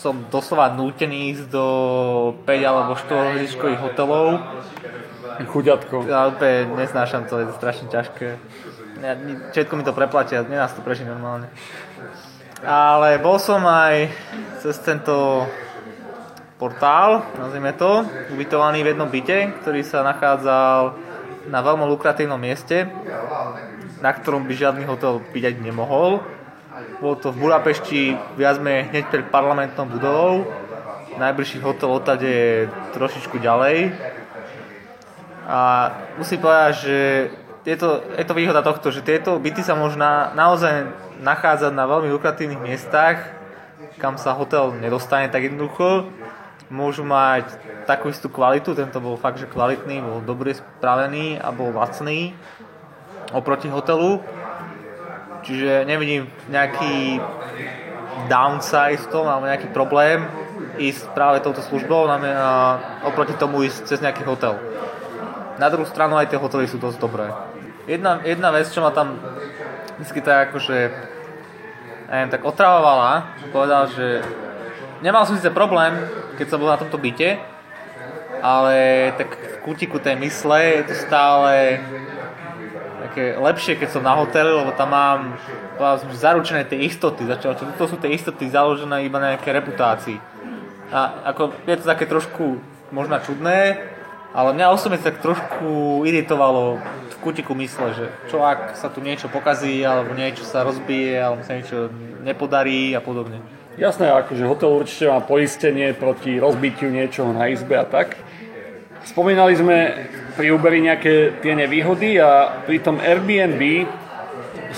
som doslova nútený ísť do 5 alebo 4 hviezdičkových hotelov.
Chuďatko.
Ja úplne neznášam to, je to strašne ťažké. Ja, všetko mi to preplatia, nedá sa to prežiť normálne. Ale bol som aj cez tento portál, nazvime to, ubytovaný v jednom byte, ktorý sa nachádzal na veľmi lukratívnom mieste, na ktorom by žiadny hotel byť ani nemohol. Bolo to v Budapešti, viac menej hneď pred parlamentnou budovou. Najbližší hotel odtade je trošičku ďalej. A musím povedať, že je to, je to výhoda tohto, že tieto byty sa môžu na, naozaj nachádzať na veľmi lukratívnych miestach, kam sa hotel nedostane tak jednoducho. Môžu mať takú istú kvalitu, tento bol fakt, že kvalitný, bol dobre spravený a bol lacný oproti hotelu. Čiže nevidím nejaký downside v tom, alebo nejaký problém ísť práve touto službou, znamená oproti tomu ísť cez nejaký hotel. Na druhú stranu aj tie hotely sú dosť dobré. Jedna, jedna vec, čo ma tam vždy tak akože neviem, tak otravovala, povedal, že nemal som síce problém, keď som bol na tomto byte, ale tak v kútiku tej mysle je to stále také lepšie, keď som na hoteli, lebo tam mám že zaručené tie istoty, začal, čo to sú tie istoty založené iba na nejaké reputácii. A ako je to také trošku možno čudné, ale mňa osobne tak trošku iritovalo v kutiku mysle, že čo ak sa tu niečo pokazí, alebo niečo sa rozbije, alebo sa niečo nepodarí a podobne.
Jasné, akože hotel určite má poistenie proti rozbitiu niečoho na izbe a tak. Spomínali sme pri Uberi nejaké tie nevýhody a pri tom Airbnb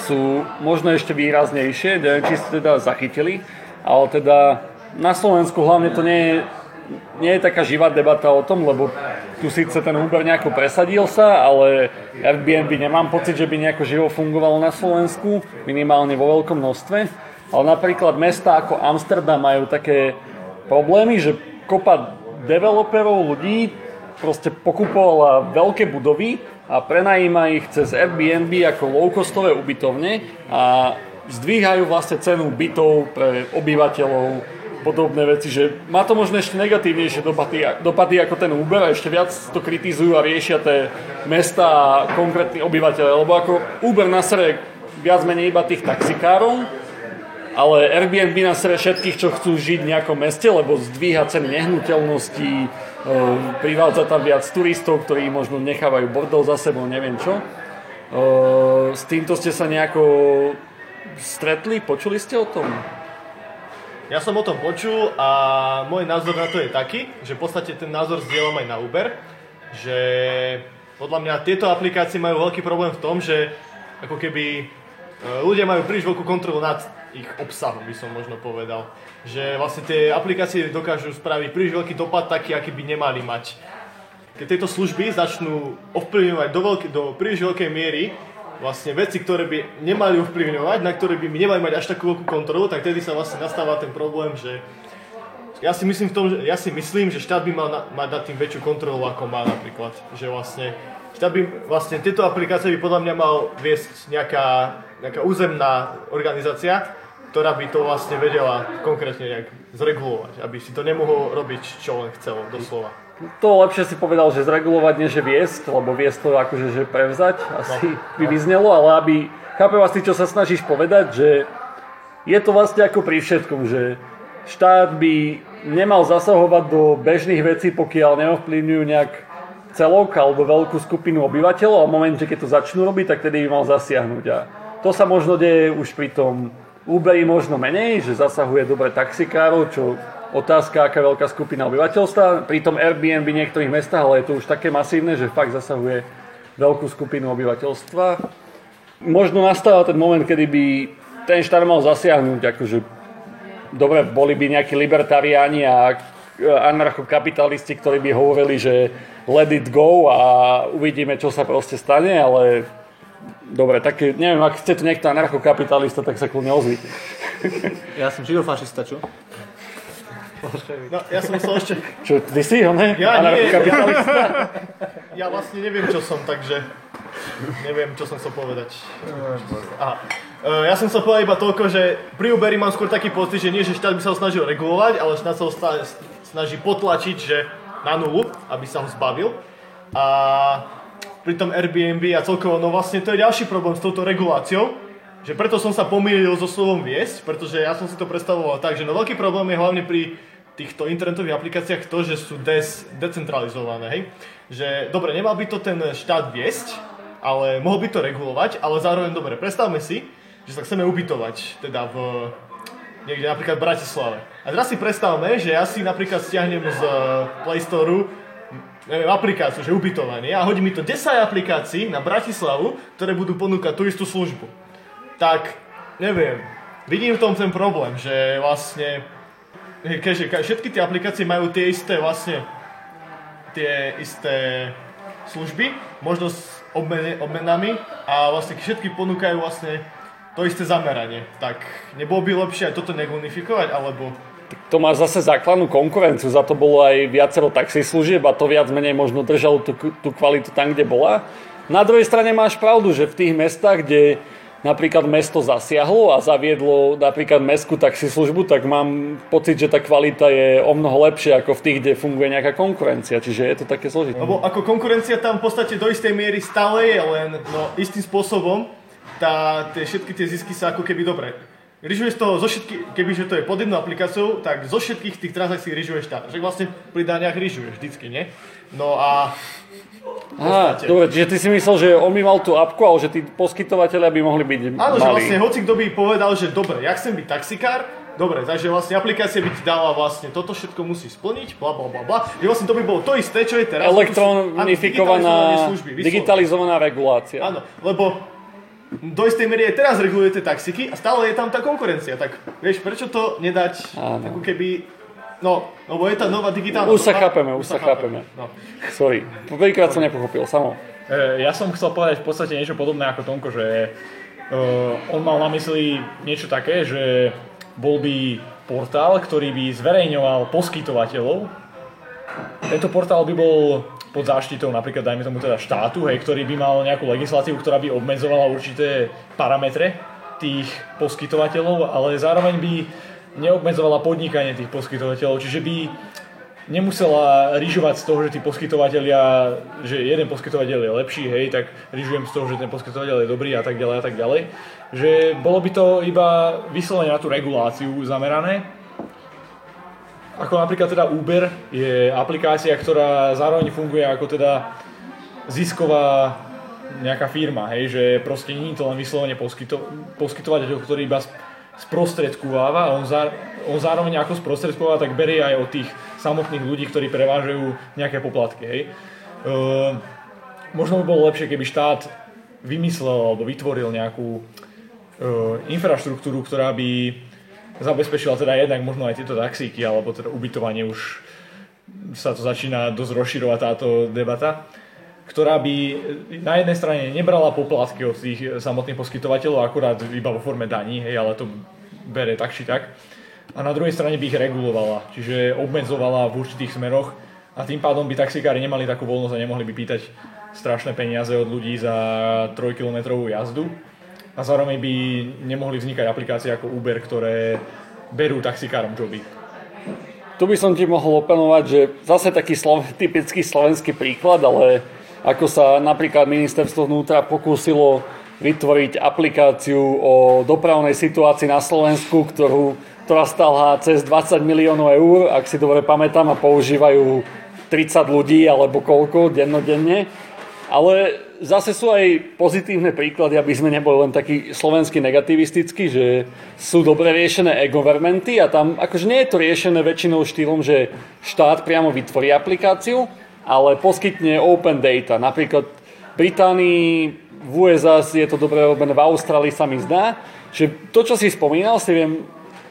sú možno ešte výraznejšie, neviem, či ste teda zachytili, ale teda na Slovensku hlavne to nie je, nie je taká živá debata o tom, lebo tu síce ten Uber nejako presadil sa, ale Airbnb nemám pocit, že by nejako živo fungovalo na Slovensku, minimálne vo veľkom množstve. Ale napríklad mesta ako Amsterdam majú také problémy, že kopa developerov, ľudí proste pokupovala veľké budovy a prenajíma ich cez Airbnb ako low-costové ubytovne a zdvíhajú vlastne cenu bytov pre obyvateľov, podobné veci, že má to možno ešte negatívnejšie dopady, dopady ako ten Uber a ešte viac to kritizujú a riešia tie mesta a konkrétni obyvateľe, lebo ako Uber na sere viac menej iba tých taxikárov, ale Airbnb na sere všetkých, čo chcú žiť v nejakom meste, lebo zdvíha ceny nehnuteľností, e, privádza tam viac turistov, ktorí možno nechávajú bordel za sebou, neviem čo. E, S týmto ste sa nejako stretli, počuli ste o tom?
ja som o tom počul a môj názor na to je taký, že v podstate ten názor zdieľam aj na Uber, že podľa mňa tieto aplikácie majú veľký problém v tom, že ako keby e, ľudia majú príliš veľkú kontrolu nad ich obsahom, by som možno povedal. Že vlastne tie aplikácie dokážu spraviť príliš veľký dopad taký, aký by nemali mať. Keď tieto služby začnú ovplyvňovať do, veľké, do príliš veľkej miery vlastne veci, ktoré by nemali ovplyvňovať, na ktoré by nemali mať až takú veľkú kontrolu, tak tedy sa vlastne nastáva ten problém, že ja si myslím, v tom, že, ja si myslím, že štát by mal na, mať nad tým väčšiu kontrolu, ako má napríklad. Že vlastne, štát by, vlastne tieto aplikácie by podľa mňa mal viesť nejaká, nejaká územná organizácia, ktorá by to vlastne vedela konkrétne nejak zregulovať, aby si to nemohol robiť, čo len chcelo, doslova.
To lepšie si povedal, že zregulovať, nie že viesť, lebo viesť to akože že prevzať, asi no, by vyznelo, ale aby, chápem asi, čo sa snažíš povedať, že je to vlastne ako pri všetkom, že štát by nemal zasahovať do bežných vecí, pokiaľ neovplyvňujú nejak celok alebo veľkú skupinu obyvateľov a v momente, keď to začnú robiť, tak tedy by mal zasiahnuť. A to sa možno deje už pri tom Uberi možno menej, že zasahuje dobre taxikárov, čo otázka, aká veľká skupina obyvateľstva. Pri tom Airbnb v niektorých mestách, ale je to už také masívne, že fakt zasahuje veľkú skupinu obyvateľstva. Možno nastáva ten moment, kedy by ten štát mal zasiahnuť, akože dobre, boli by nejakí libertariáni a anarchokapitalisti, ktorí by hovorili, že let it go a uvidíme, čo sa proste stane, ale dobre, tak neviem, ak ste tu niekto anarchokapitalista, tak sa kľudne ozvite.
Ja som židofašista, čo?
No, ja som chcel ešte...
Čo, ty si, ne?
Ja nie, ja, vlastne neviem, čo som, takže neviem, čo som chcel povedať. Aha. E, ja som chcel povedať iba toľko, že pri Uberi mám skôr taký pocit, že nie, že štát by sa ho snažil regulovať, ale štát sa ho snaží potlačiť, že na nulu, aby sa ho zbavil. A pri tom Airbnb a celkovo, no vlastne to je ďalší problém s touto reguláciou, že preto som sa pomýlil so slovom viesť, pretože ja som si to predstavoval tak, že no veľký problém je hlavne pri týchto internetových aplikáciách to, že sú des, decentralizované, hej. Že, dobre, nemal by to ten štát viesť, ale mohol by to regulovať, ale zároveň, dobre, predstavme si, že sa chceme ubytovať, teda v niekde napríklad v Bratislave. A teraz si predstavme, že ja si napríklad stiahnem z Play Store neviem, aplikáciu, že ubytovanie a hodí mi to 10 aplikácií na Bratislavu, ktoré budú ponúkať tú istú službu. Tak, neviem, vidím v tom ten problém, že vlastne keďže všetky tie aplikácie majú tie isté vlastne tie isté služby, možno s obmen, obmenami a vlastne všetky ponúkajú vlastne to isté zameranie. Tak nebolo by lepšie aj toto neunifikovať, alebo...
To má zase základnú konkurenciu, za to bolo aj viacero taxislužieb a to viac menej možno držalo tú, tú kvalitu tam, kde bola. Na druhej strane máš pravdu, že v tých mestách, kde napríklad mesto zasiahlo a zaviedlo napríklad mestskú taxislužbu, tak mám pocit, že tá kvalita je o mnoho lepšia ako v tých, kde funguje nejaká konkurencia. Čiže je to také zložité.
Lebo ako konkurencia tam v podstate do istej miery stále je, len no, istým spôsobom tá, tie, všetky tie zisky sa ako keby dobre Ryžuješ to zo všetky, kebyže to je pod jednou aplikáciou, tak zo všetkých tých transakcií ryžuješ štát. Že vlastne pri daniach ryžuješ vždycky, nie? No a
Aha, dobre, čiže ty si myslel, že on by mal tú apku, ale že tí poskytovateľia by mohli byť
Áno,
malí.
že vlastne hoci kto by povedal, že dobre, ja chcem byť taxikár, dobre, takže vlastne aplikácia by ti dala vlastne toto všetko musí splniť, bla bla bla bla. Že vlastne to by bolo to isté, čo je teraz.
Elektronifikovaná, digitalizovaná, digitalizovaná regulácia.
Áno, lebo do istej miery aj teraz regulujete taxiky a stále je tam tá konkurencia. Tak vieš, prečo to nedať Áno. ako keby No, lebo je tá nová digitálna...
Už sa chápeme, už sa chápeme. No. Sorry, prvýkrát som nepochopil, samo.
E, ja som chcel povedať v podstate niečo podobné ako Tonko, že uh, on mal na mysli niečo také, že bol by portál, ktorý by zverejňoval poskytovateľov. Tento portál by bol pod záštitou napríklad, dajme tomu teda štátu, hej, ktorý by mal nejakú legislatívu, ktorá by obmedzovala určité parametre tých poskytovateľov, ale zároveň by neobmedzovala podnikanie tých poskytovateľov, čiže by nemusela ryžovať z toho, že tí poskytovateľia, že jeden poskytovateľ je lepší, hej, tak ryžujem z toho, že ten poskytovateľ je dobrý a tak ďalej a tak ďalej. Že bolo by to iba vyslovene na tú reguláciu zamerané. Ako napríklad teda Uber je aplikácia, ktorá zároveň funguje ako teda zisková nejaká firma, hej, že proste nie je to len vyslovene poskyto- poskytovateľ, ktorý iba sprostredkováva a on, zá, on zároveň ako sprostredkováva, tak berie aj od tých samotných ľudí, ktorí prevážajú nejaké poplatky. Hej. E, možno by bolo lepšie, keby štát vymyslel alebo vytvoril nejakú e, infraštruktúru, ktorá by zabezpečila teda jednak možno aj tieto taxíky alebo teda ubytovanie už sa to začína dosť rozširovať táto debata ktorá by na jednej strane nebrala poplatky od tých samotných poskytovateľov, akurát iba vo forme daní, hej, ale to bere tak či tak. A na druhej strane by ich regulovala, čiže obmedzovala v určitých smeroch a tým pádom by taxikári nemali takú voľnosť a nemohli by pýtať strašné peniaze od ľudí za 3-kilometrovú jazdu a zároveň by nemohli vznikať aplikácie ako Uber, ktoré berú taxikárom joby.
Tu by som ti mohol opanovať, že zase taký slo- typický slovenský príklad, ale ako sa napríklad ministerstvo vnútra pokúsilo vytvoriť aplikáciu o dopravnej situácii na Slovensku, ktorú, ktorá stála cez 20 miliónov eur, ak si dobre pamätám, a používajú 30 ľudí alebo koľko dennodenne. Ale zase sú aj pozitívne príklady, aby sme neboli len takí slovensky negativistickí, že sú dobre riešené e-governmenty a tam akože nie je to riešené väčšinou štýlom, že štát priamo vytvorí aplikáciu, ale poskytne open data. Napríklad v Británii, v USA je to dobre robené, v Austrálii sa mi zdá, že to, čo si spomínal, si viem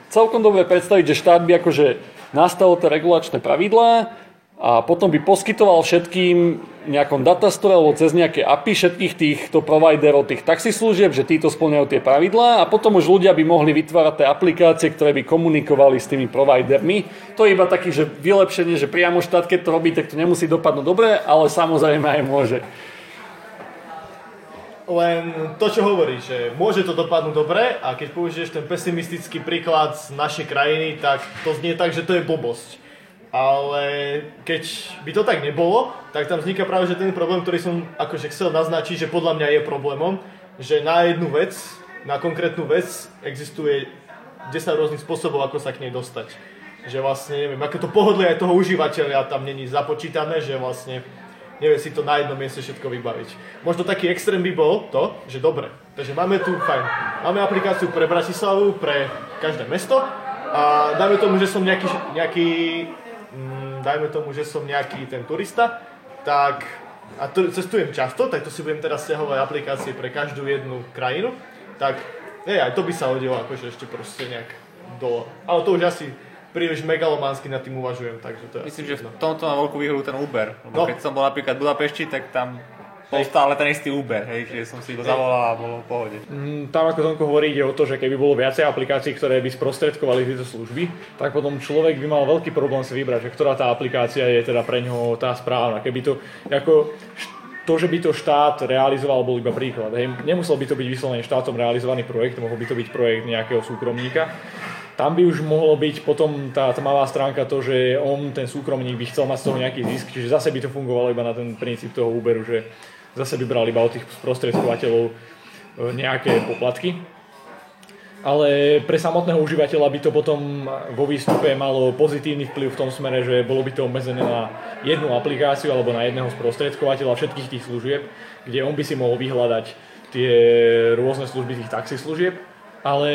celkom dobre predstaviť, že štát by akože nastavil tie regulačné pravidlá, a potom by poskytoval všetkým nejakom datastore alebo cez nejaké API všetkých týchto providerov tých taxislužieb, že títo splňajú tie pravidlá a potom už ľudia by mohli vytvárať tie aplikácie, ktoré by komunikovali s tými providermi. To je iba taký, že vylepšenie, že priamo štát, keď to robí, tak to nemusí dopadnúť dobre, ale samozrejme aj môže.
Len to, čo hovorí, že môže to dopadnúť dobre a keď použiješ ten pesimistický príklad z našej krajiny, tak to znie tak, že to je blbosť ale keď by to tak nebolo, tak tam vzniká práve že ten problém, ktorý som akože chcel naznačiť, že podľa mňa je problémom, že na jednu vec, na konkrétnu vec existuje 10 rôznych spôsobov, ako sa k nej dostať. Že vlastne, neviem, ako to pohodlie aj toho užívateľa tam není započítané, že vlastne nevie si to na jednom mieste všetko vybaviť. Možno taký extrém by bol to, že dobre, takže máme tu, fajn, máme aplikáciu pre Bratislavu, pre každé mesto a dáme tomu, že som nejaký, nejaký dajme tomu, že som nejaký ten turista, tak a tu, cestujem často, tak to si budem teraz stiahovať aplikácie pre každú jednu krajinu, tak nie, aj to by sa hodilo akože ešte proste nejak dole. Ale to už asi príliš megalománsky nad tým uvažujem, takže to je
Myslím, že v tomto má veľkú výhodu ten Uber. Lebo no. keď som bol napríklad v Budapešti, tak tam bol stále ten istý Uber, hej, že som si ho zavolal a bolo v pohode.
Mm, tam ako Tonko hovorí, ide o to, že keby bolo viacej aplikácií, ktoré by sprostredkovali tieto služby, tak potom človek by mal veľký problém si vybrať, že ktorá tá aplikácia je teda pre ňoho tá správna. Keby to, ako, to, že by to štát realizoval, bol iba príklad. Hej. Nemusel by to byť vyslovene štátom realizovaný projekt, mohol by to byť projekt nejakého súkromníka. Tam by už mohlo byť potom tá tmavá stránka to, že on, ten súkromník, by chcel mať z toho nejaký zisk, čiže zase by to fungovalo iba na ten princíp toho Uberu, že zase by iba od tých sprostredkovateľov e, nejaké poplatky. Ale pre samotného užívateľa by to potom vo výstupe malo pozitívny vplyv v tom smere, že bolo by to obmedzené na jednu aplikáciu alebo na jedného sprostredkovateľa všetkých tých služieb, kde on by si mohol vyhľadať tie rôzne služby tých taxislužieb, ale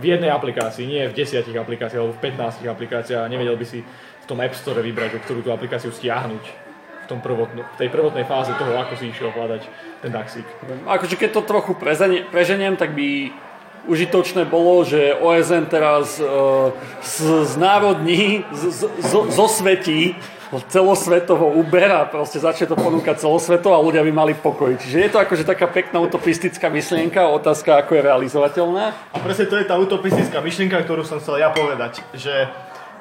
v jednej aplikácii, nie v desiatich aplikáciách alebo v 15 aplikáciách a nevedel by si v tom App Store vybrať, ktorú tú aplikáciu stiahnuť v, tom prvotno, v tej prvotnej fáze toho, ako si išiel hľadať ten taxík.
Akože keď to trochu preženiem, tak by užitočné bolo, že OSN teraz uh, z, z národní, z, z, zo svetí celosvetovo Uber a proste začne to ponúkať celosvetovo a ľudia by mali pokoj. Čiže je to akože taká pekná utopistická myšlienka, otázka, ako je realizovateľná.
A presne to je tá utopistická myšlienka, ktorú som chcel ja povedať, že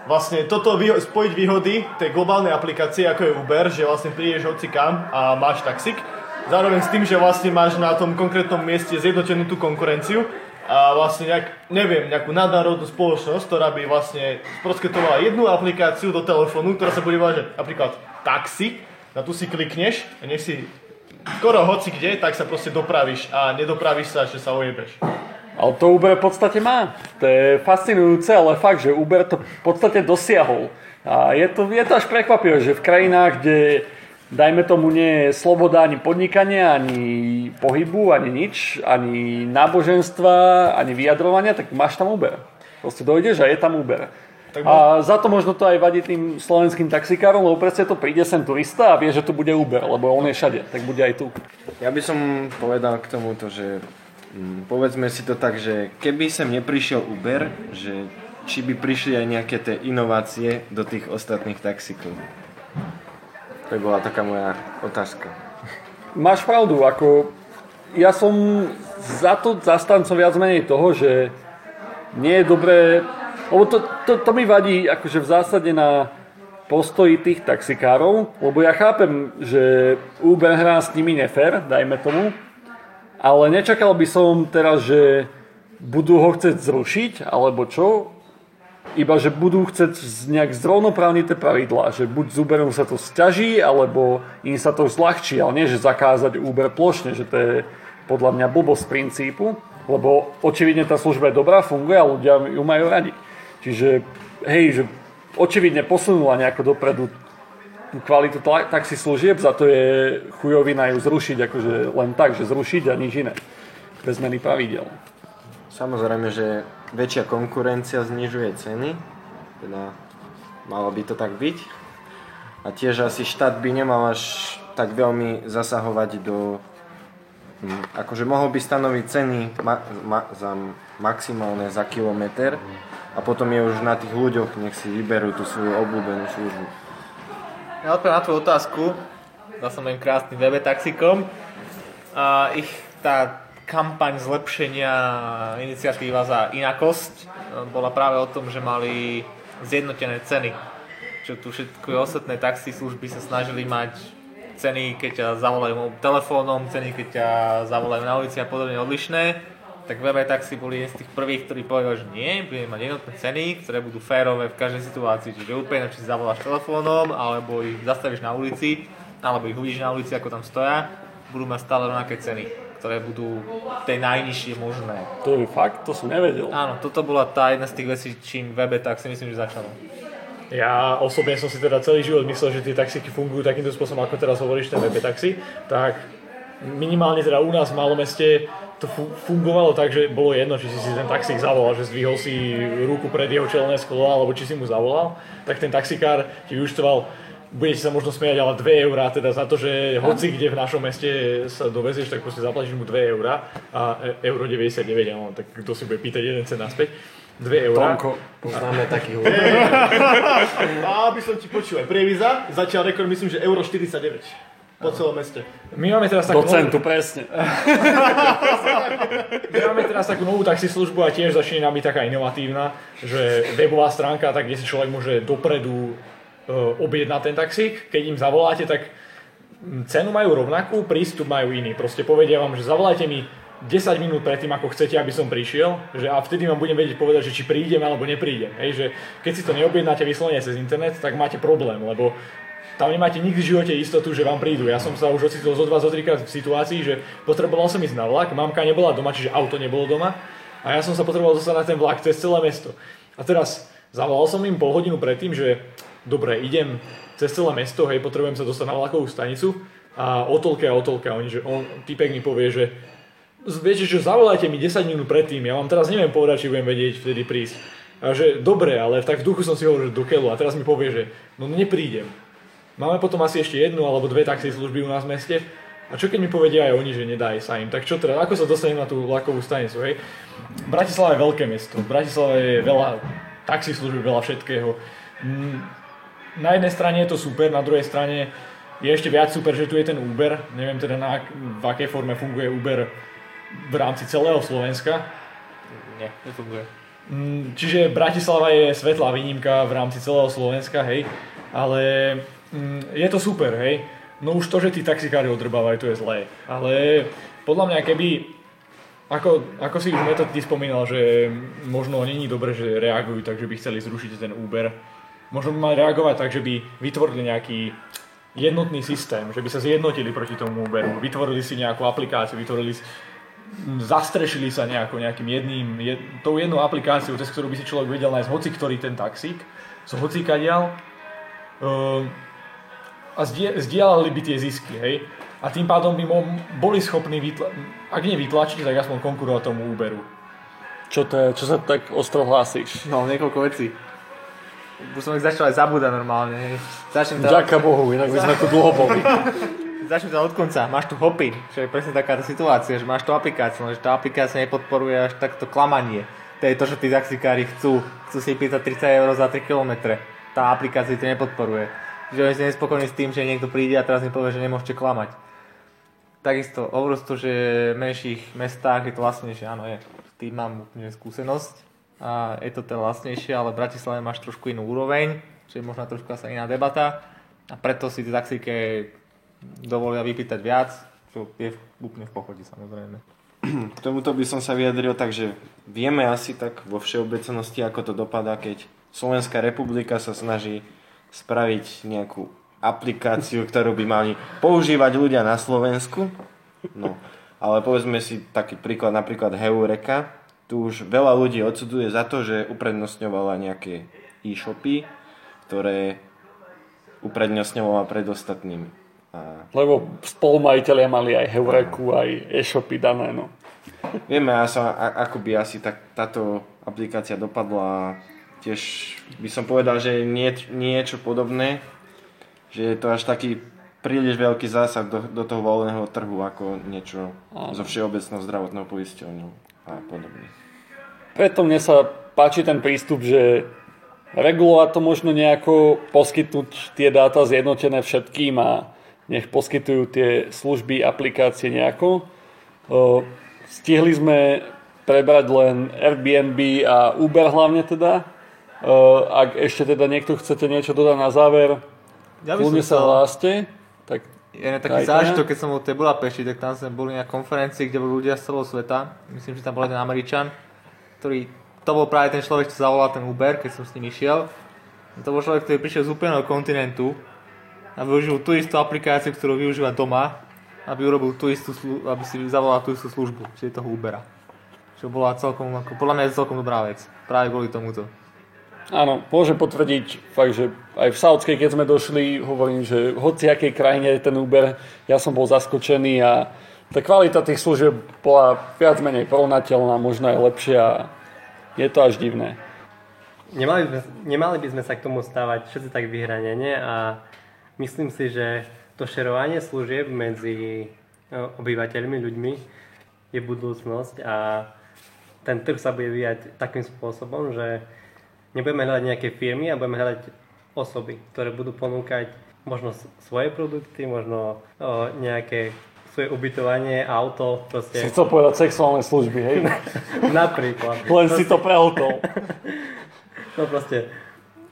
vlastne toto výho- spojiť výhody tej globálnej aplikácie, ako je Uber, že vlastne prídeš hoci kam a máš taxík, zároveň s tým, že vlastne máš na tom konkrétnom mieste zjednotenú tú konkurenciu a vlastne nejak, neviem, nejakú nadnárodnú spoločnosť, ktorá by vlastne sprostredkovala jednu aplikáciu do telefónu, ktorá sa bude volať napríklad taxi, na tu si klikneš a nech si skoro hoci kde, tak sa proste dopravíš a nedopravíš sa, že sa ojebeš.
Ale to Uber v podstate má. To je fascinujúce, ale fakt, že Uber to v podstate dosiahol. A je to, je to až prekvapivé, že v krajinách, kde dajme tomu nie je sloboda ani podnikania, ani pohybu, ani nič, ani náboženstva, ani vyjadrovania, tak máš tam Uber. Proste dojdeš a je tam Uber.
Tak
A za to možno to aj vadí tým slovenským taxikárom, lebo presne to príde sem turista a vie, že tu bude Uber, lebo on je všade, tak bude aj tu.
Ja by som povedal k tomuto, že povedzme si to tak, že keby sem neprišiel Uber, že či by prišli aj nejaké tie inovácie do tých ostatných taxikov. To bola taká moja otázka.
Máš pravdu, ako ja som za to zastancom viac menej toho, že nie je dobré, lebo to, to, to mi vadí akože v zásade na postoji tých taxikárov, lebo ja chápem, že Uber hrá s nimi nefér, dajme tomu, ale nečakal by som teraz, že budú ho chcieť zrušiť, alebo čo, iba že budú chcieť nejak zrovnoprávniť tie pravidlá, že buď z Uberom sa to stiaží, alebo im sa to zľahčí, ale nie, že zakázať Uber plošne, že to je podľa mňa blbosť princípu, lebo očividne tá služba je dobrá, funguje a ľudia ju majú radi. Čiže, hej, že očividne posunula nejako dopredu kvalitu tla- taxi služieb, za to je chujovina ju zrušiť, akože len tak, že zrušiť a nič iné. Bez zmeny pravidel.
Samozrejme, že väčšia konkurencia znižuje ceny, teda malo by to tak byť. A tiež asi štát by nemal až tak veľmi zasahovať do... hm, Akože mohol by stanoviť ceny ma, ma, za maximálne za kilometr a potom je už na tých ľuďoch, nech si vyberú tú svoju obľúbenú službu.
Ja odpoviem na tvoju otázku. Dal som len krásnym webe taxikom. A ich tá kampaň zlepšenia iniciatíva za inakosť e, bola práve o tom, že mali zjednotené ceny. Čo tu všetky ostatné taxi služby sa snažili mať ceny, keď ťa zavolajú telefónom, ceny, keď ťa zavolajú na ulici a podobne odlišné. Tak VB Taxi boli jeden z tých prvých, ktorí povedali, že nie, budeme mať jednotné ceny, ktoré budú férové v každej situácii. Čiže úplne, či zavoláš telefónom, alebo ich zastavíš na ulici, alebo ich uvidíš na ulici, ako tam stoja, budú mať stále rovnaké ceny, ktoré budú tej najnižšie možné.
To je fakt, to som nevedel.
Áno, toto bola tá jedna z tých vecí, čím VB Taxi myslím, že začalo.
Ja osobne som si teda celý život myslel, že tie taxíky fungujú takýmto spôsobom, ako teraz hovoríš, ten VP taxi, tak minimálne teda u nás v malom meste to fu- fungovalo tak, že bolo jedno, či si si ten taxík zavolal, že zdvihol si ruku pred jeho čelné sklo, alebo či si mu zavolal, tak ten taxikár ti vyúčtoval budete sa možno smiať, ale 2 eurá teda za to, že hoci kde v našom meste sa dovezieš, tak proste zaplatíš mu 2 eurá a e- euro 99, áno, tak kto si bude pýtať jeden cent naspäť. 2 eurá.
Tonko.
Poznáme takých ľudí.
A aby som ti počul, aj Prieviza zatiaľ rekord myslím, že euro 49 po celom meste.
My máme teraz takú novú,
Docentu, presne.
my máme teraz takú novú taxislužbu a tiež začína byť taká inovatívna, že webová stránka, tak kde si človek môže dopredu e, objednať ten taxík. Keď im zavoláte, tak cenu majú rovnakú, prístup majú iný. Proste povedia vám, že zavolajte mi 10 minút predtým, ako chcete, aby som prišiel, že a vtedy vám budem vedieť povedať, že či prídem alebo neprídem. Hej, že keď si to neobjednáte vyslovene cez internet, tak máte problém, lebo tam nemáte nikdy v živote istotu, že vám prídu. Ja som sa už ocitol zo dva, zo trikrát v situácii, že potreboval som ísť na vlak, mamka nebola doma, čiže auto nebolo doma a ja som sa potreboval dostať na ten vlak cez celé mesto. A teraz zavolal som im pol hodinu predtým, že dobre, idem cez celé mesto, hej, potrebujem sa dostať na vlakovú stanicu a o toľke a o toľke. Oni, že on, typek mi povie, že viete, že zavolajte mi 10 minút predtým, ja vám teraz neviem povedať, či budem vedieť vtedy prísť. A že dobre, ale tak v duchu som si hovoril, že do keľu a teraz mi povie, že no neprídem. Máme potom asi ešte jednu alebo dve taxislužby u nás v meste. A čo keď mi povedia aj oni, že nedaj sa im? Tak čo teda, ako sa dostanem na tú vlakovú stanicu, hej? Bratislava je veľké mesto. V Bratislave je veľa taxislužieb, veľa všetkého. Mm, Na jednej strane je to super, na druhej strane je ešte viac super, že tu je ten Uber. Neviem teda na, v akej forme funguje Uber v rámci celého Slovenska.
Nie, nefunguje.
Mm, Čiže Bratislava je svetlá výnimka v rámci celého Slovenska, hej, ale mm, je to super, hej. No už to, že tí taxikári odrbávajú, to je zlé. Ale podľa mňa, keby, ako, ako si už Meto ty spomínal, že možno není dobre, že reagujú tak, že by chceli zrušiť ten Uber. Možno by mali reagovať tak, že by vytvorili nejaký jednotný systém, že by sa zjednotili proti tomu Uberu, vytvorili si nejakú aplikáciu, vytvorili si, zastrešili sa nejako nejakým jedným, jed, tou jednou aplikáciou, cez ktorú by si človek vedel nájsť hoci ktorý ten taxík, z hocikadiaľ. Ehm, a zdie- zdieľali by tie zisky, hej. A tým pádom by boli schopní, vytla- ak nie vytlačiť, tak aspoň konkurovať tomu Uberu.
Čo to je? Čo sa tak ostro hlásíš?
No, niekoľko vecí. Už som ich začal aj zabúdať normálne. hej. Začnem teda,
Ďaká Bohu, inak by sme tu dlho boli.
začnem teda od konca. Máš tu hopy, čo je presne taká situácia, že máš tu aplikáciu, že tá aplikácia nepodporuje až takto klamanie. To je to, že tí taxikári chcú, chcú si pýtať 30 eur za 3 km. Tá aplikácia to nepodporuje. Že oni si nespokojní s tým, že niekto príde a teraz mi povie, že nemôžete klamať. Takisto, hovoril to, že v menších mestách je to vlastnejšie, áno je. Tým mám úplne skúsenosť a je to teda vlastnejšie, ale v Bratislave máš trošku inú úroveň, čo je možno trošku asi iná debata a preto si tie taxíke dovolia vypýtať viac, čo je úplne v pochode samozrejme.
K tomuto by som sa vyjadril tak, že vieme asi tak vo všeobecnosti, ako to dopadá, keď Slovenská republika sa snaží spraviť nejakú aplikáciu, ktorú by mali používať ľudia na Slovensku. No, ale povedzme si taký príklad, napríklad Heureka. Tu už veľa ľudí odsuduje za to, že uprednostňovala nejaké e-shopy, ktoré uprednostňovala pred ostatnými. A
Lebo spolumajiteľia mali aj Heureku, aj e-shopy dané, no.
Vieme, a sa, a, ako by asi tak, táto aplikácia dopadla. Tiež by som povedal, že nie, niečo podobné, že je to až taký príliš veľký zásah do, do toho voľného trhu ako niečo zo všeobecnou zdravotnou poisťovňou a podobne.
Preto mne sa páči ten prístup, že regulovať to možno nejako, poskytnúť tie dáta zjednotené všetkým a nech poskytujú tie služby, aplikácie nejako. O, Stihli sme prebrať len Airbnb a Uber hlavne teda. O, Ak ešte teda niekto chcete niečo dodať na záver,
Ja
kľudne sa hláste. Tak
Je taký
Dajte.
zážitok, keď som bol v tej Budapešti, tak tam sme boli na konferencii, kde boli ľudia z celého sveta. Myslím, že tam bol jeden Američan, ktorý, to bol práve ten človek, čo zavolal ten Uber, keď som s ním išiel. To bol človek, ktorý prišiel z úplného kontinentu a využil tú istú aplikáciu, ktorú využíva doma, aby urobil tú istú slu- aby si zavolal tú istú službu, čiže toho Ubera. Čo bola celkom, ako, podľa mňa je celkom dobrá vec. Práve kvôli tomuto.
Áno, môžem potvrdiť fakt, že aj v Saudskej, keď sme došli, hovorím, že v hociakej krajine je ten Uber, ja som bol zaskočený a tá kvalita tých služieb bola viac menej porovnateľná, možno aj lepšia je to až divné.
Nemali by, nemali by sme sa k tomu stávať všetci tak vyhranene a myslím si, že to šerovanie služieb medzi no, obyvateľmi, ľuďmi je budúcnosť a ten trh sa bude vyvíjať takým spôsobom, že nebudeme hľadať nejaké firmy a budeme hľadať osoby, ktoré budú ponúkať možno svoje produkty, možno o, nejaké svoje ubytovanie, auto,
Si
proste
chcel povedať sexuálne služby, hej?
napríklad.
Len si to prehltol.
No proste,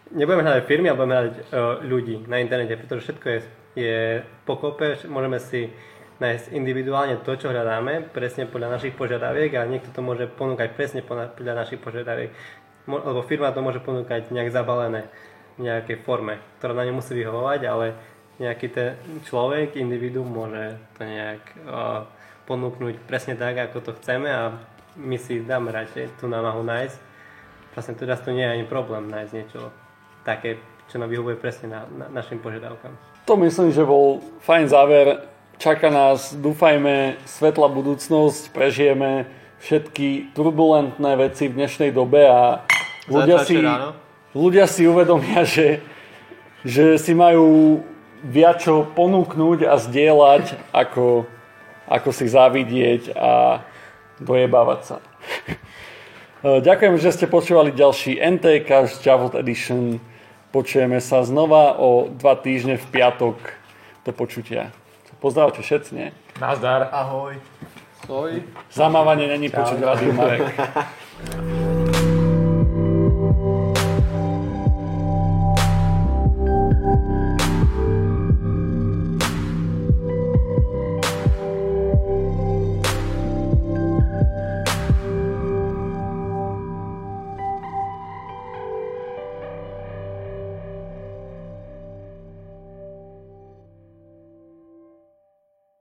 nebudeme hľadať firmy, ale budeme hľadať uh, ľudí na internete, pretože všetko je, je pokope, môžeme si nájsť individuálne to, čo hľadáme, presne podľa našich požiadaviek a niekto to môže ponúkať presne podľa podľa našich požiadaviek. Lebo firma to môže ponúkať nejak zabalené v nejakej forme, ktorá na ňu musí vyhovovať, ale nejaký ten človek, individuum môže to nejak uh, ponúknuť presne tak, ako to chceme a my si dáme radšej tú námahu nájsť vlastne teraz to nie je ani problém nájsť niečo také, čo nám vyhovuje presne na, na našim požiadavkám.
To myslím, že bol fajn záver. Čaká nás, dúfajme, svetlá budúcnosť, prežijeme všetky turbulentné veci v dnešnej dobe a ľudia si, ľudia si uvedomia, že, že si majú viac čo ponúknuť a zdieľať, ako, ako si závidieť a dojebávať sa. Ďakujem, že ste počúvali ďalší NTK Javeled Edition. Počujeme sa znova o dva týždne v piatok. Do počutia. Pozdravte všetci, nie?
Nazdar.
Ahoj.
Stoj.
Zamávanie není počuť radio Marek.